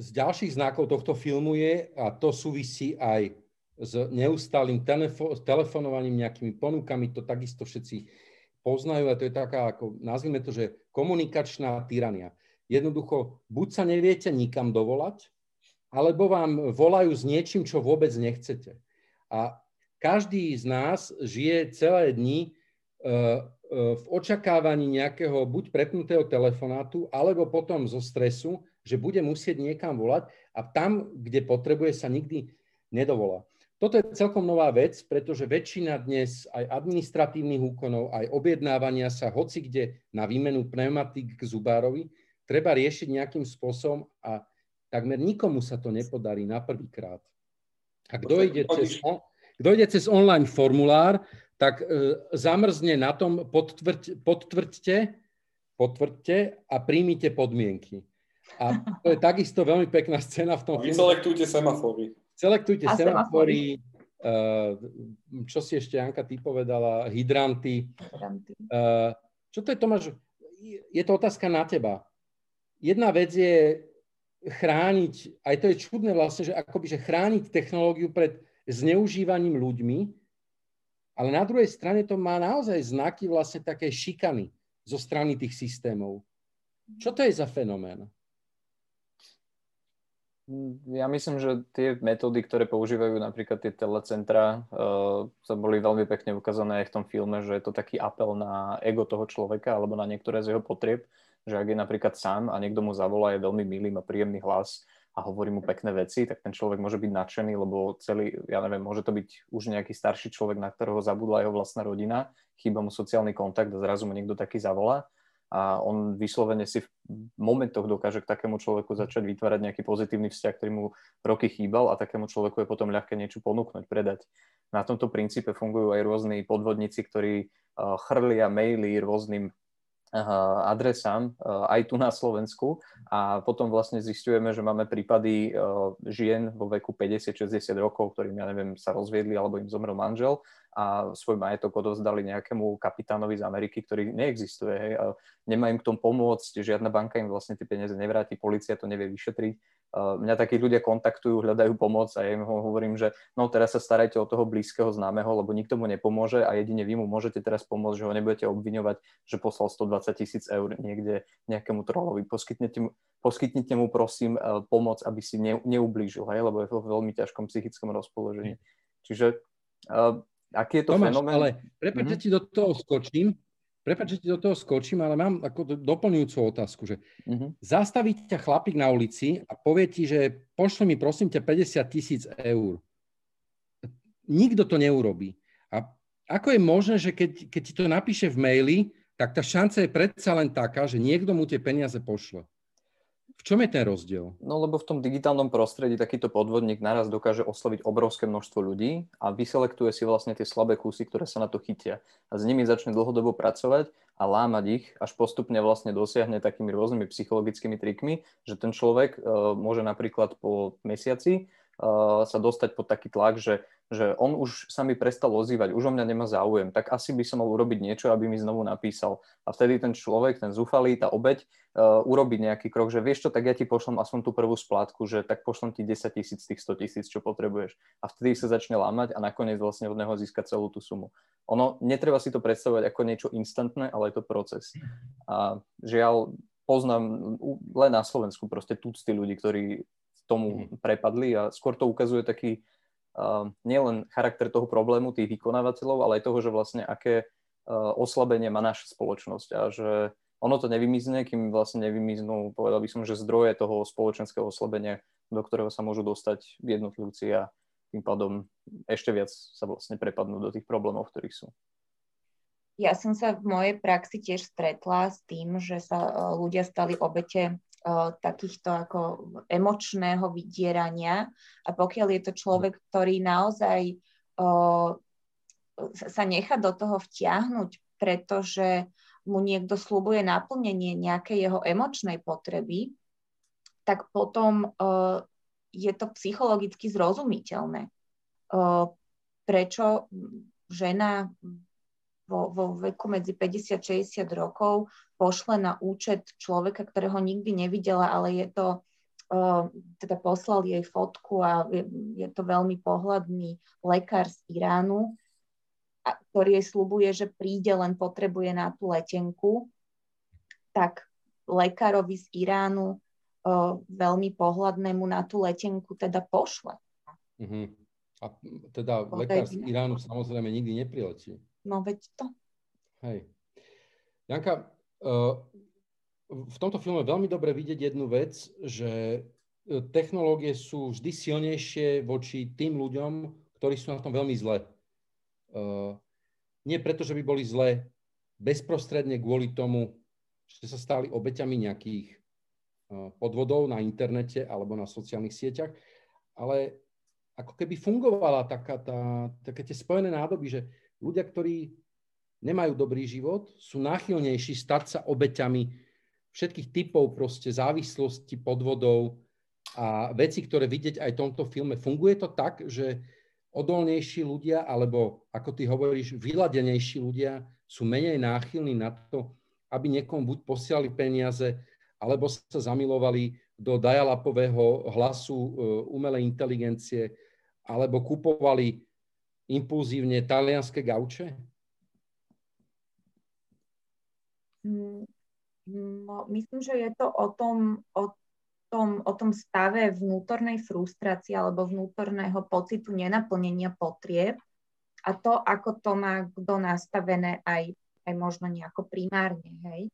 z ďalších znakov tohto filmu je, a to súvisí aj s neustálým telefo- telefonovaním, nejakými ponukami, to takisto všetci poznajú a to je taká, ako nazvime to, že komunikačná tyrania. Jednoducho, buď sa neviete nikam dovolať, alebo vám volajú s niečím, čo vôbec nechcete. A každý z nás žije celé dni e, e, v očakávaní nejakého buď prepnutého telefonátu, alebo potom zo stresu, že bude musieť niekam volať a tam, kde potrebuje, sa nikdy nedovolá. Toto je celkom nová vec, pretože väčšina dnes aj administratívnych úkonov, aj objednávania sa hoci kde na výmenu pneumatik k zubárovi treba riešiť nejakým spôsobom a takmer nikomu sa to nepodarí na prvýkrát. Ak dojde cez, dojde cez online formulár, tak e, zamrzne na tom, podtvrď, podtvrďte, potvrďte a príjmite podmienky. A to je takisto veľmi pekná scéna v tom filme. Selektujte semafory. Selektujte a semafory, uh, čo si ešte Janka ty povedala, hydranty. hydranty. Uh, čo to je, Tomáš? Je to otázka na teba. Jedna vec je chrániť, aj to je čudné vlastne, že akoby, že chrániť technológiu pred zneužívaním ľuďmi, ale na druhej strane to má naozaj znaky vlastne také šikany zo strany tých systémov. Čo to je za fenomén? Ja myslím, že tie metódy, ktoré používajú napríklad tie telecentra, uh, sa boli veľmi pekne ukázané aj v tom filme, že je to taký apel na ego toho človeka alebo na niektoré z jeho potrieb že ak je napríklad sám a niekto mu zavolá, je veľmi milý, má príjemný hlas a hovorí mu pekné veci, tak ten človek môže byť nadšený, lebo celý, ja neviem, môže to byť už nejaký starší človek, na ktorého zabudla jeho vlastná rodina, chýba mu sociálny kontakt a zrazu mu niekto taký zavolá a on vyslovene si v momentoch dokáže k takému človeku začať vytvárať nejaký pozitívny vzťah, ktorý mu roky chýbal a takému človeku je potom ľahké niečo ponúknuť, predať. Na tomto princípe fungujú aj rôzni podvodníci, ktorí chrlia maily rôznym adresám e, aj tu na Slovensku a potom vlastne zistujeme, že máme prípady e, žien vo veku 50-60 rokov, ktorým, ja neviem, sa rozviedli alebo im zomrel manžel a svoj majetok odovzdali nejakému kapitánovi z Ameriky, ktorý neexistuje. Hej, nemá im k tomu pomôcť, žiadna banka im vlastne tie peniaze nevráti, policia to nevie vyšetriť mňa takí ľudia kontaktujú, hľadajú pomoc a ja im hovorím, že no teraz sa starajte o toho blízkeho známeho, lebo nikto mu nepomôže a jedine vy mu môžete teraz pomôcť, že ho nebudete obviňovať, že poslal 120 tisíc eur niekde nejakému trolovi. Poskytnete mu, poskytnite mu prosím e, pomoc, aby si ne, neublížil, hej, lebo je v veľmi ťažkom psychickom rozpoložení. Čiže uh, aký je to Tomáš, fenomén? ale prepáčte, mm-hmm. ti do toho skočím. Prepač, že do toho skočím, ale mám ako doplňujúcu otázku, že uh-huh. zastaví ťa chlapík na ulici a povie ti, že pošli mi prosím ťa 50 tisíc eur. Nikto to neurobí. A ako je možné, že keď, keď ti to napíše v maili, tak tá šanca je predsa len taká, že niekto mu tie peniaze pošle. Čom je ten rozdiel? No lebo v tom digitálnom prostredí takýto podvodník naraz dokáže osloviť obrovské množstvo ľudí a vyselektuje si vlastne tie slabé kusy, ktoré sa na to chytia. A s nimi začne dlhodobo pracovať a lámať ich, až postupne vlastne dosiahne takými rôznymi psychologickými trikmi, že ten človek uh, môže napríklad po mesiaci sa dostať pod taký tlak, že že on už sa mi prestal ozývať, už o mňa nemá záujem, tak asi by som mal urobiť niečo, aby mi znovu napísal. A vtedy ten človek, ten zúfalý, tá obeď, uh, urobí nejaký krok, že vieš čo, tak ja ti pošlem aspoň tú prvú splátku, že tak pošlem ti 10 tisíc tých 100 tisíc, čo potrebuješ. A vtedy sa začne lámať a nakoniec vlastne od neho získať celú tú sumu. Ono, netreba si to predstavovať ako niečo instantné, ale je to proces. A žiaľ, poznám len na Slovensku proste tucty ľudí, ktorí tomu mhm. prepadli a skôr to ukazuje taký nielen charakter toho problému tých vykonávateľov, ale aj toho, že vlastne aké oslabenie má naša spoločnosť a že ono to nevymizne, kým vlastne nevymiznú, povedal by som, že zdroje toho spoločenského oslabenia, do ktorého sa môžu dostať jednotlivci a tým pádom ešte viac sa vlastne prepadnú do tých problémov, v ktorých sú. Ja som sa v mojej praxi tiež stretla s tým, že sa ľudia stali obete takýchto ako emočného vydierania a pokiaľ je to človek, ktorý naozaj sa nechá do toho vtiahnuť, pretože mu niekto slúbuje naplnenie nejakej jeho emočnej potreby, tak potom je to psychologicky zrozumiteľné. Prečo žena vo, vo veku medzi 50 a 60 rokov pošle na účet človeka, ktorého nikdy nevidela, ale je to, uh, teda poslal jej fotku a je, je to veľmi pohľadný lekár z Iránu, a, ktorý jej slubuje, že príde, len potrebuje na tú letenku, tak lekárovi z Iránu uh, veľmi pohľadnému na tú letenku teda pošle. Uh-huh. A teda lekár z Iránu samozrejme nikdy nepriletí. No veď to. Hej. Janka, uh, v tomto filme veľmi dobre vidieť jednu vec, že e, technológie sú vždy silnejšie voči tým ľuďom, ktorí sú na tom veľmi zle. Uh, nie preto, že by boli zle bezprostredne kvôli tomu, že sa stali obeťami nejakých podvodov na internete alebo na sociálnych sieťach, ale ako keby fungovala taká tá, také tie spojené nádoby, že ľudia, ktorí nemajú dobrý život, sú náchylnejší stať sa obeťami všetkých typov proste závislosti, podvodov a veci, ktoré vidieť aj v tomto filme. Funguje to tak, že odolnejší ľudia, alebo ako ty hovoríš, vyladenejší ľudia sú menej náchylní na to, aby niekomu buď posielali peniaze, alebo sa zamilovali do dialapového hlasu e, umelej inteligencie, alebo kupovali impulzívne talianské gauče? No, myslím, že je to o tom, o, tom, o tom stave vnútornej frustrácie alebo vnútorného pocitu nenaplnenia potrieb a to, ako to má kto nastavené aj, aj možno nejako primárne, hej.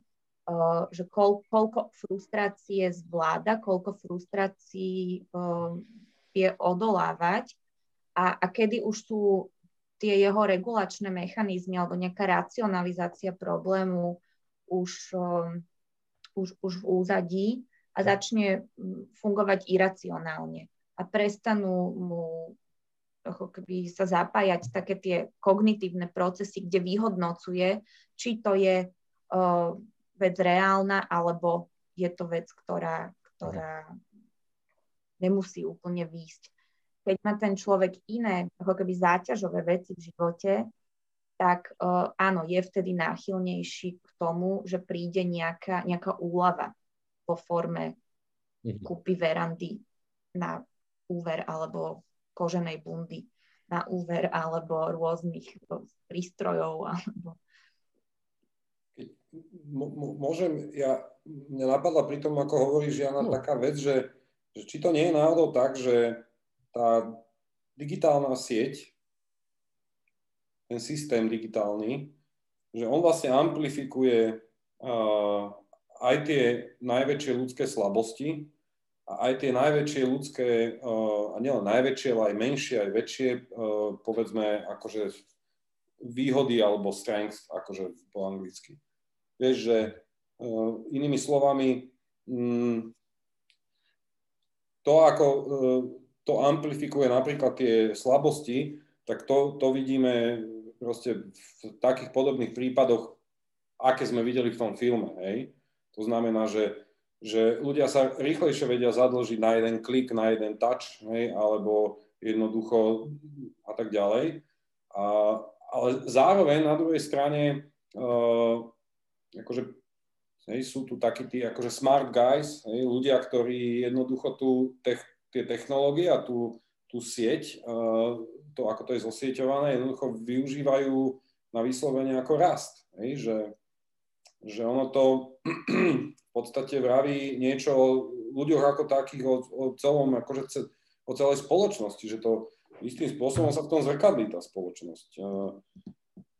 Uh, že koľ, koľko frustrácie zvláda, koľko frustrácií uh, vie odolávať a, a kedy už sú tie jeho regulačné mechanizmy alebo nejaká racionalizácia problému už, um, už, už v úzadí a začne mm, fungovať iracionálne. A prestanú mu ako keby sa zapájať také tie kognitívne procesy, kde vyhodnocuje, či to je uh, vec reálna, alebo je to vec, ktorá, ktorá nemusí úplne výjsť keď má ten človek iné ako keby záťažové veci v živote, tak uh, áno, je vtedy náchylnejší k tomu, že príde nejaká, nejaká úlava vo forme mm-hmm. kúpy verandy na úver alebo koženej bundy na úver alebo rôznych prístrojov alebo Môžem, ja, mňa napadla pri tom, ako hovoríš, Jana, no. taká vec, že, že či to nie je náhodou tak, že tá digitálna sieť, ten systém digitálny, že on vlastne amplifikuje uh, aj tie najväčšie ľudské slabosti a aj tie najväčšie ľudské, uh, a nielen najväčšie, ale aj menšie, aj väčšie, uh, povedzme, akože výhody alebo strength, akože po anglicky. Vieš, že uh, inými slovami, um, to, ako uh, to amplifikuje napríklad tie slabosti, tak to, to vidíme proste v takých podobných prípadoch, aké sme videli v tom filme. Hej? To znamená, že, že ľudia sa rýchlejšie vedia zadlžiť na jeden klik, na jeden touch, hej? alebo jednoducho a tak ďalej. A, ale zároveň na druhej strane uh, akože, hej, sú tu takí tí akože smart guys, hej, ľudia, ktorí jednoducho tú tech, tie technológie a tú, tú sieť, to ako to je zosieťované, jednoducho využívajú na vyslovene ako rast. Hej? Že, že ono to v podstate vraví niečo o ľuďoch ako takých, o, o celom, akože o celej spoločnosti, že to istým spôsobom sa v tom zrkadlí tá spoločnosť.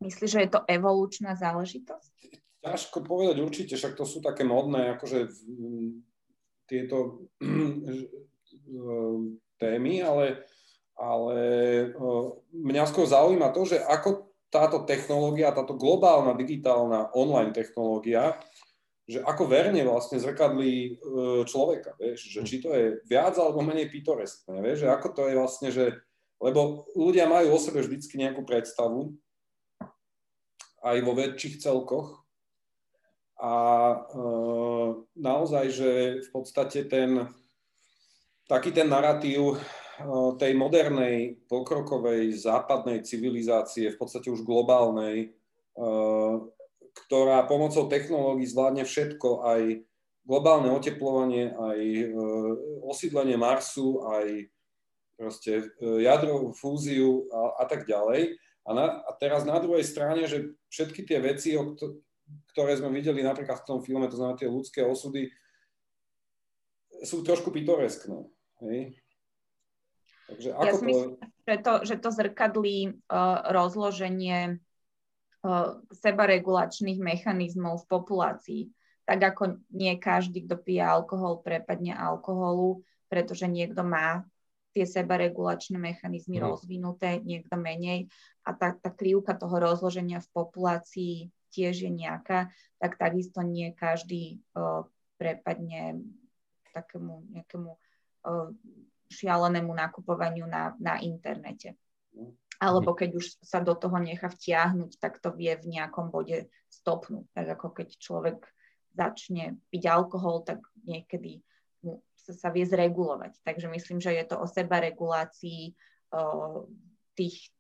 Myslíš, že je to evolučná záležitosť? Ťažko povedať určite, však to sú také modné, akože tieto témy, ale, ale ehm, mňa skôr zaujíma to, že ako táto technológia, táto globálna digitálna online technológia že ako verne vlastne zrkadlí e, človeka, vieš, že či to je viac alebo menej pitoreskné, vieš, že ako to je vlastne, že, lebo ľudia majú o sebe vždycky nejakú predstavu, aj vo väčších celkoch, a e, naozaj, že v podstate ten, taký ten narratív e, tej modernej, pokrokovej, západnej civilizácie, v podstate už globálnej, e, ktorá pomocou technológií zvládne všetko, aj globálne oteplovanie, aj e, osídlenie Marsu, aj proste jadrovú fúziu a, a tak ďalej. A, na, a teraz na druhej strane, že všetky tie veci, o, ktoré sme videli napríklad v tom filme, to znamená tie ľudské osudy, sú trošku pitoreskné. Hej? Takže ako ja to... myslím, že to, že to zrkadlí uh, rozloženie sebaregulačných mechanizmov v populácii. Tak ako nie každý, kto pije alkohol, prepadne alkoholu, pretože niekto má tie sebaregulačné mechanizmy no. rozvinuté, niekto menej. A tá, tá krivka toho rozloženia v populácii tiež je nejaká, tak takisto nie každý uh, prepadne takému nejakému uh, šialenému nakupovaniu na, na internete. No alebo keď už sa do toho nechá vtiahnuť, tak to vie v nejakom bode stopnúť. Tak ako keď človek začne piť alkohol, tak niekedy mu sa, sa vie zregulovať. Takže myslím, že je to o sebaregulácii o, tých,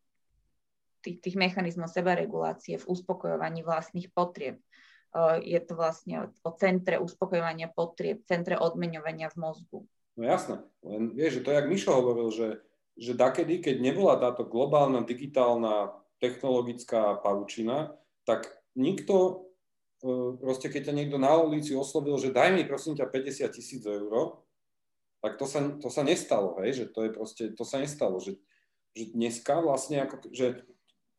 tých, tých mechanizmov sebaregulácie v uspokojovaní vlastných potrieb. O, je to vlastne o, o centre uspokojovania potrieb, centre odmeňovania v mozgu. No jasné, len vieš, že to, jak Mišo hovoril, že že dakedy, keď nebola táto globálna digitálna technologická pavučina, tak nikto, e, proste keď ťa niekto na ulici oslovil, že daj mi prosím ťa 50 tisíc eur, tak to sa, to sa nestalo, hej, že to je proste, to sa nestalo, že, že dneska vlastne ako, že,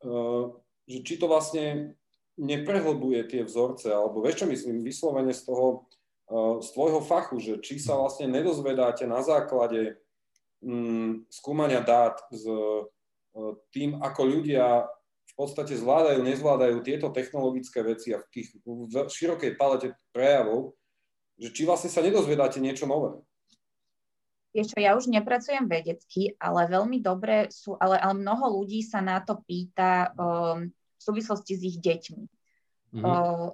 uh, že či to vlastne neprehlbuje tie vzorce, alebo vieš čo myslím, vyslovene z toho, z tvojho fachu, že či sa vlastne nedozvedáte na základe Mm, skúmania dát s e, tým, ako ľudia v podstate zvládajú, nezvládajú tieto technologické veci a v tých v širokej palete prejavov, že či vlastne sa nedozvedáte niečo nové. Vieš čo, ja už nepracujem vedecky, ale veľmi dobre sú, ale, ale mnoho ľudí sa na to pýta um, v súvislosti s ich deťmi. Mm-hmm. Uh,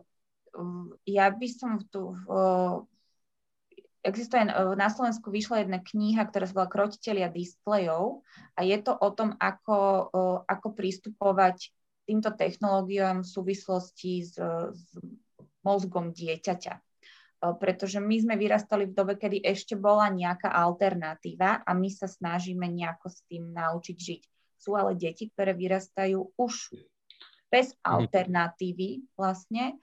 ja by som tu uh, existuje, na Slovensku vyšla jedna kniha, ktorá sa volá Krotiteľia displejov a je to o tom, ako, ako pristupovať týmto technológiám v súvislosti s, s mozgom dieťaťa. Pretože my sme vyrastali v dobe, kedy ešte bola nejaká alternatíva a my sa snažíme nejako s tým naučiť žiť. Sú ale deti, ktoré vyrastajú už bez mhm. alternatívy vlastne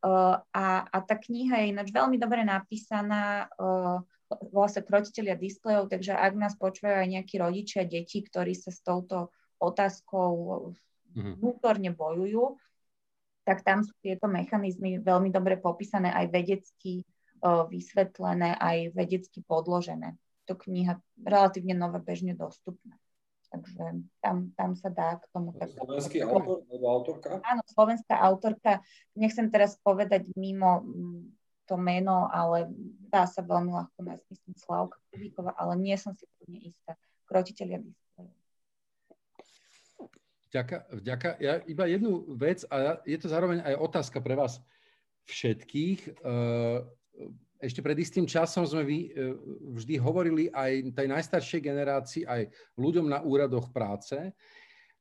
a, a tá kniha je ináč veľmi dobre napísaná, volá sa Krotiteľia displejov, takže ak nás počúvajú aj nejakí rodičia, deti, ktorí sa s touto otázkou mhm. vnútorne bojujú, tak tam sú tieto mechanizmy veľmi dobre popísané, aj vedecky vysvetlené, aj vedecky podložené. To kniha relatívne nové, bežne dostupná. Takže tam, tam sa dá k tomu... Tak... Slovenský autor alebo autorka? Áno, slovenská autorka. Nechcem teraz povedať mimo mm, to meno, ale dá sa veľmi ľahko nájsť, myslím, Slavka Kubíková, ale nie som si úplne istá. Krotiteľia displejov. Vďaka, vďaka. Ja iba jednu vec, a je to zároveň aj otázka pre vás všetkých. Uh, ešte pred istým časom sme vy, e, vždy hovorili aj tej najstaršej generácii, aj ľuďom na úradoch práce,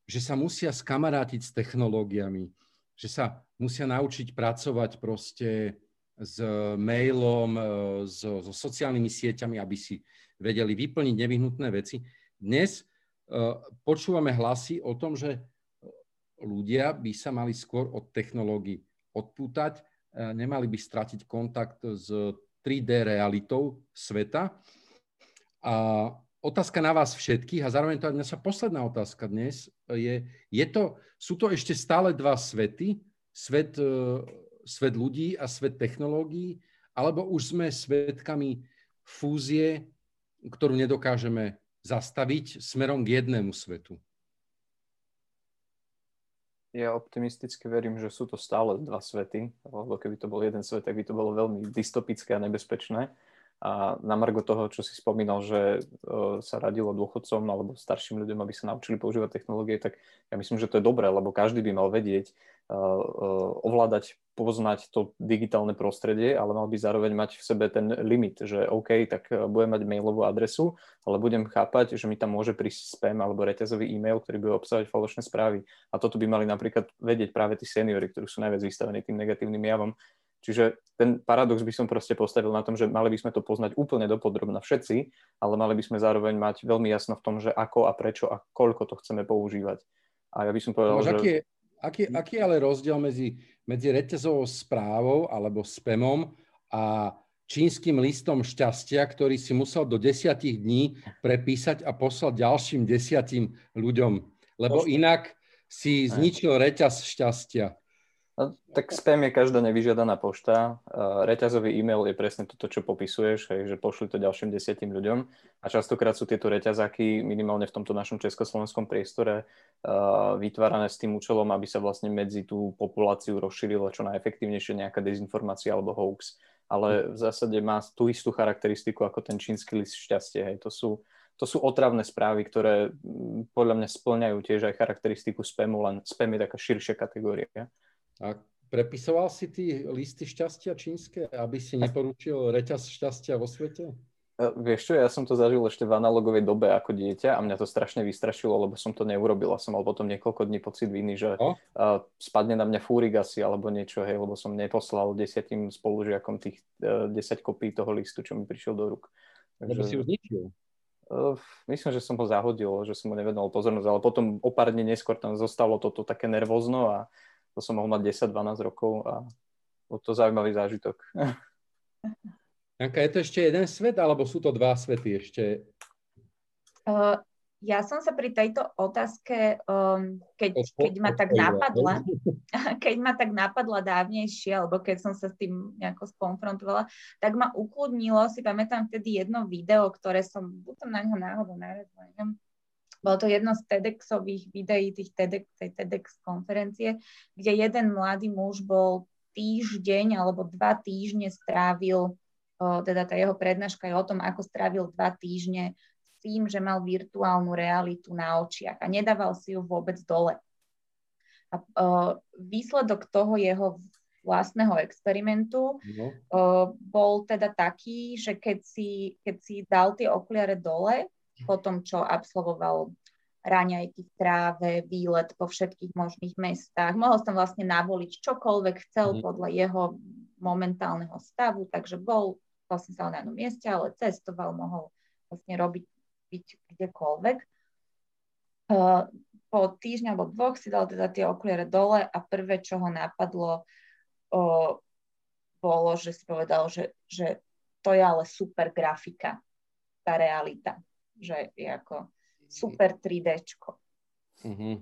že sa musia skamarátiť s technológiami, že sa musia naučiť pracovať proste s mailom, e, so, so sociálnymi sieťami, aby si vedeli vyplniť nevyhnutné veci. Dnes uh, počúvame hlasy o tom, že ľudia by sa mali skôr od technológií odpútať, nemali by stratiť kontakt s 3D realitou sveta. A otázka na vás všetkých, a zároveň to je naša posledná otázka dnes, je, je to, sú to ešte stále dva svety, svet, e, svet ľudí a svet technológií, alebo už sme svetkami fúzie, ktorú nedokážeme zastaviť smerom k jednému svetu? Ja optimisticky verím, že sú to stále dva svety, lebo keby to bol jeden svet, tak by to bolo veľmi dystopické a nebezpečné. A na margo toho, čo si spomínal, že sa radilo dôchodcom alebo starším ľuďom, aby sa naučili používať technológie, tak ja myslím, že to je dobré, lebo každý by mal vedieť ovládať, poznať to digitálne prostredie, ale mal by zároveň mať v sebe ten limit, že OK, tak budem mať mailovú adresu, ale budem chápať, že mi tam môže prísť spam alebo reťazový e-mail, ktorý bude obsahovať falošné správy. A toto by mali napríklad vedieť práve tí seniory, ktorí sú najviac vystavení tým negatívnym javom. Čiže ten paradox by som proste postavil na tom, že mali by sme to poznať úplne dopodrobna všetci, ale mali by sme zároveň mať veľmi jasno v tom, že ako a prečo a koľko to chceme používať. A ja by som povedal, no, že... Aký, aký, aký ale rozdiel medzi, medzi reťazovou správou alebo spamom a čínskym listom šťastia, ktorý si musel do desiatich dní prepísať a poslať ďalším desiatim ľuďom. Lebo inak si zničil reťaz šťastia. No, tak spam je každá nevyžiadaná pošta. Reťazový e-mail je presne toto, čo popisuješ, hej, že pošli to ďalším desiatim ľuďom. A častokrát sú tieto reťazáky minimálne v tomto našom československom priestore vytvárané s tým účelom, aby sa vlastne medzi tú populáciu rozšírila čo najefektívnejšie nejaká dezinformácia alebo hoax. Ale v zásade má tú istú charakteristiku ako ten čínsky list šťastie. Hej. To sú to sú otravné správy, ktoré podľa mňa splňajú tiež aj charakteristiku spamu, len spam je taká širšia kategória. A prepisoval si ty listy šťastia čínske, aby si neporučil reťaz šťastia vo svete? E, vieš čo, ja som to zažil ešte v analogovej dobe ako dieťa a mňa to strašne vystrašilo, lebo som to neurobil a som mal potom niekoľko dní pocit viny, že no? uh, spadne na mňa fúrik asi alebo niečo, hej, lebo som neposlal desiatým spolužiakom tých uh, 10 kopí toho listu, čo mi prišiel do rúk. Takže... Lebo si ho zničil. Uh, myslím, že som ho zahodil, že som mu nevedol pozornosť, ale potom o pár dní neskôr tam zostalo toto také nervózno a to som mohol mať 10-12 rokov a bol to zaujímavý zážitok. Janka, je to ešte jeden svet, alebo sú to dva svety ešte? Uh, ja som sa pri tejto otázke, um, keď, keď ma tak napadla, keď ma tak napadla dávnejšie, alebo keď som sa s tým nejako skonfrontovala, tak ma ukludnilo, si pamätám vtedy jedno video, ktoré som, buď na neho náhodou narazila, neviem, bolo to jedno z TEDxových videí, tých TEDx, tej TEDx konferencie, kde jeden mladý muž bol týždeň alebo dva týždne strávil, teda tá jeho prednáška je o tom, ako strávil dva týždne s tým, že mal virtuálnu realitu na očiach a nedával si ju vôbec dole. A výsledok toho jeho vlastného experimentu no. bol teda taký, že keď si, keď si dal tie okuliare dole, po tom, čo absolvoval raňajky v tráve, výlet po všetkých možných mestách. Mohol som vlastne navoliť čokoľvek chcel mm. podľa jeho momentálneho stavu, takže bol vlastne sa na jednom mieste, ale cestoval, mohol vlastne robiť byť kdekoľvek. Uh, po týždňa alebo dvoch si dal teda tie okuliare dole a prvé, čo ho napadlo, uh, bolo, že si povedal, že, že to je ale super grafika, tá realita že je ako super 3D. Mm-hmm.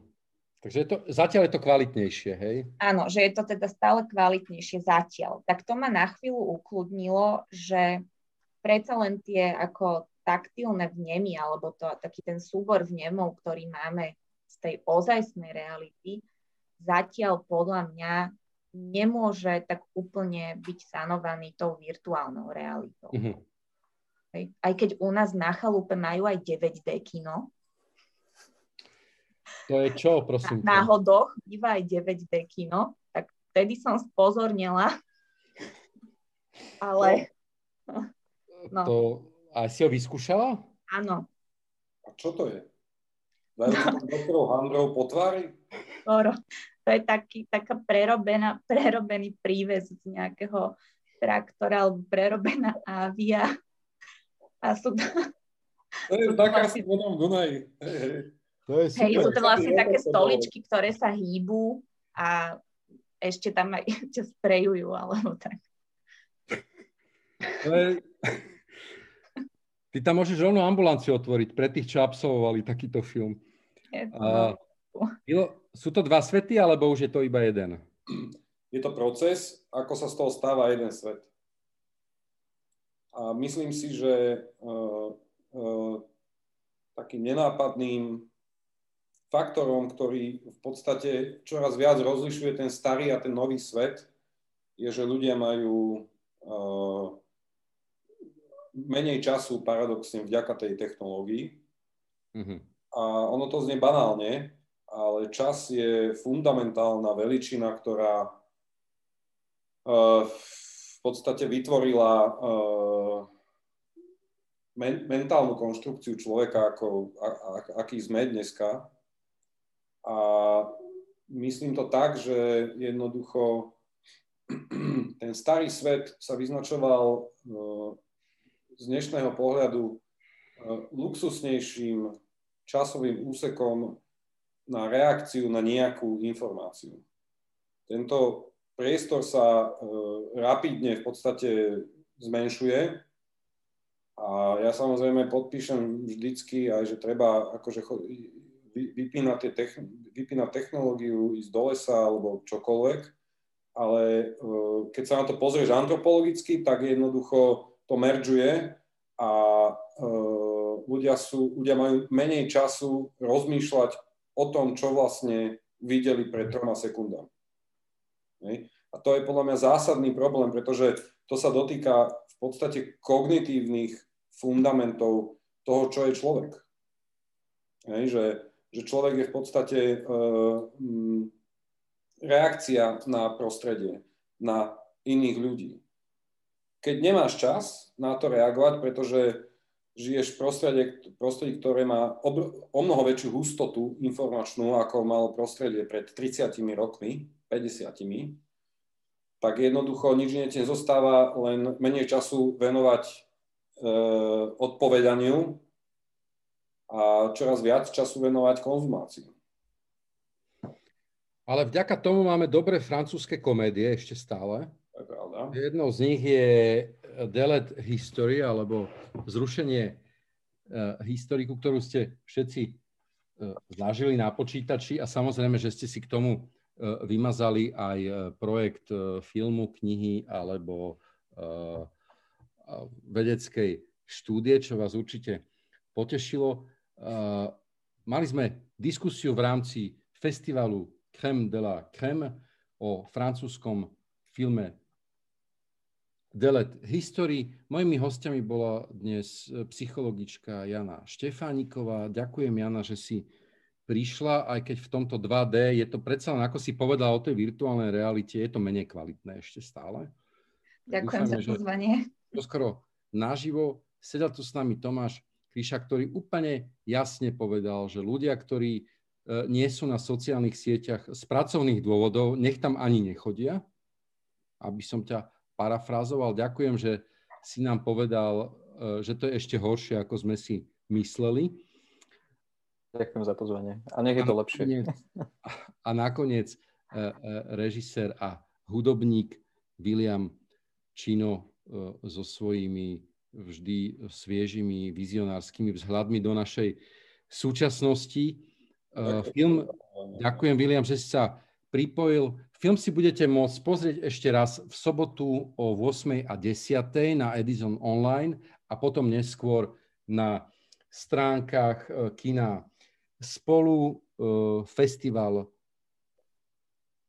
Takže je to, zatiaľ je to kvalitnejšie, hej? Áno, že je to teda stále kvalitnejšie zatiaľ. Tak to ma na chvíľu ukludnilo, že predsa len tie ako taktilné vnemy, alebo to, taký ten súbor vnemov, ktorý máme z tej ozajstnej reality, zatiaľ podľa mňa nemôže tak úplne byť sanovaný tou virtuálnou realitou. Mm-hmm. Hej. Aj keď u nás na chalupe majú aj 9D kino. To je čo, prosím? Na, na hodoch býva aj 9D kino, tak vtedy som spozornila. Ale... No. To, a si ho vyskúšala? Áno. A čo to je? Dajú to doktorov handrov po tvári? Skoro. To je taký, taká prerobená, prerobený príves z nejakého traktora alebo prerobená avia a sú to... To je si vodom v Dunaji. Hej, sú to vlastne také stoličky, ktoré sa hýbu a ešte tam aj ťa sprejujú, alebo tak. je... Ty tam môžeš rovno ambulanciu otvoriť pre tých, čo absolvovali takýto film. Je to... A, sú to dva svety, alebo už je to iba jeden? Je to proces, ako sa z toho stáva jeden svet. A myslím si, že uh, uh, takým nenápadným faktorom, ktorý v podstate čoraz viac rozlišuje ten starý a ten nový svet, je, že ľudia majú uh, menej času paradoxne vďaka tej technológii. Mm-hmm. A ono to znie banálne, ale čas je fundamentálna veličina, ktorá uh, v podstate vytvorila uh, men- mentálnu konštrukciu človeka, ako, a, a, aký sme dneska. A myslím to tak, že jednoducho ten starý svet sa vyznačoval uh, z dnešného pohľadu uh, luxusnejším časovým úsekom na reakciu na nejakú informáciu. Tento priestor sa uh, rapidne v podstate zmenšuje a ja samozrejme podpíšem vždycky aj, že treba akože vypínať, tie techn- vypínať technológiu, ísť do lesa alebo čokoľvek, ale uh, keď sa na to pozrieš antropologicky, tak jednoducho to meržuje a uh, ľudia, sú, ľudia majú menej času rozmýšľať o tom, čo vlastne videli pred troma sekundami. A to je podľa mňa zásadný problém, pretože to sa dotýka v podstate kognitívnych fundamentov toho, čo je človek. Že, že človek je v podstate uh, reakcia na prostredie, na iných ľudí. Keď nemáš čas na to reagovať, pretože žiješ v prostredí, prostredí ktoré má obr- o mnoho väčšiu hustotu informačnú, ako malo prostredie pred 30 rokmi, 50 tak jednoducho nič nie ti nezostáva, len menej času venovať e, odpovedaniu a čoraz viac času venovať konzumácii. Ale vďaka tomu máme dobré francúzske komédie ešte stále. Jednou z nich je Delete History, alebo zrušenie uh, historiku, ktorú ste všetci uh, zažili na počítači a samozrejme, že ste si k tomu uh, vymazali aj projekt filmu, knihy alebo vedeckej štúdie, čo vás určite potešilo. Mali sme diskusiu v rámci festivalu Crème de la Crème o francúzskom filme Delet History. Mojimi hostiami bola dnes e, psychologička Jana Štefániková. Ďakujem, Jana, že si prišla, aj keď v tomto 2D je to predsa len, ako si povedala o tej virtuálnej realite, je to menej kvalitné ešte stále. Ďakujem Dúfame, za pozvanie. To skoro naživo. Sedel tu s nami Tomáš Kríša, ktorý úplne jasne povedal, že ľudia, ktorí e, nie sú na sociálnych sieťach z pracovných dôvodov, nech tam ani nechodia, aby som ťa parafrázoval. Ďakujem, že si nám povedal, e, že to je ešte horšie, ako sme si mysleli. Ďakujem za pozvanie. A nech je to lepšie. A nakoniec e, e, režisér a hudobník William Čino so svojimi vždy sviežimi vizionárskymi vzhľadmi do našej súčasnosti. Film, ďakujem William, že si sa pripojil. Film si budete môcť pozrieť ešte raz v sobotu o 8. a 10. na Edison Online a potom neskôr na stránkach e, kina spolu e, festival.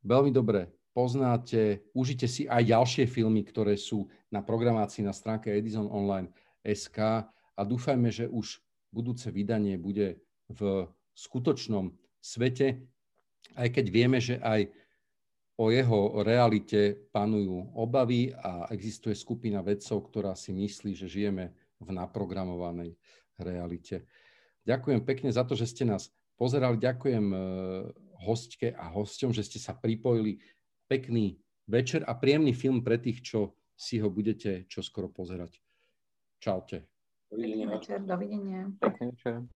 Veľmi dobre poznáte, užite si aj ďalšie filmy, ktoré sú na programácii na stránke Edison Online SK a dúfajme, že už budúce vydanie bude v skutočnom svete, aj keď vieme, že aj o jeho realite panujú obavy a existuje skupina vedcov, ktorá si myslí, že žijeme v naprogramovanej realite. Ďakujem pekne za to, že ste nás pozerali. Ďakujem e, hostke a hosťom, že ste sa pripojili. Pekný večer a príjemný film pre tých, čo si ho budete čoskoro pozerať. Čaute. Dovidenia. Dovidenia. Pekný večer.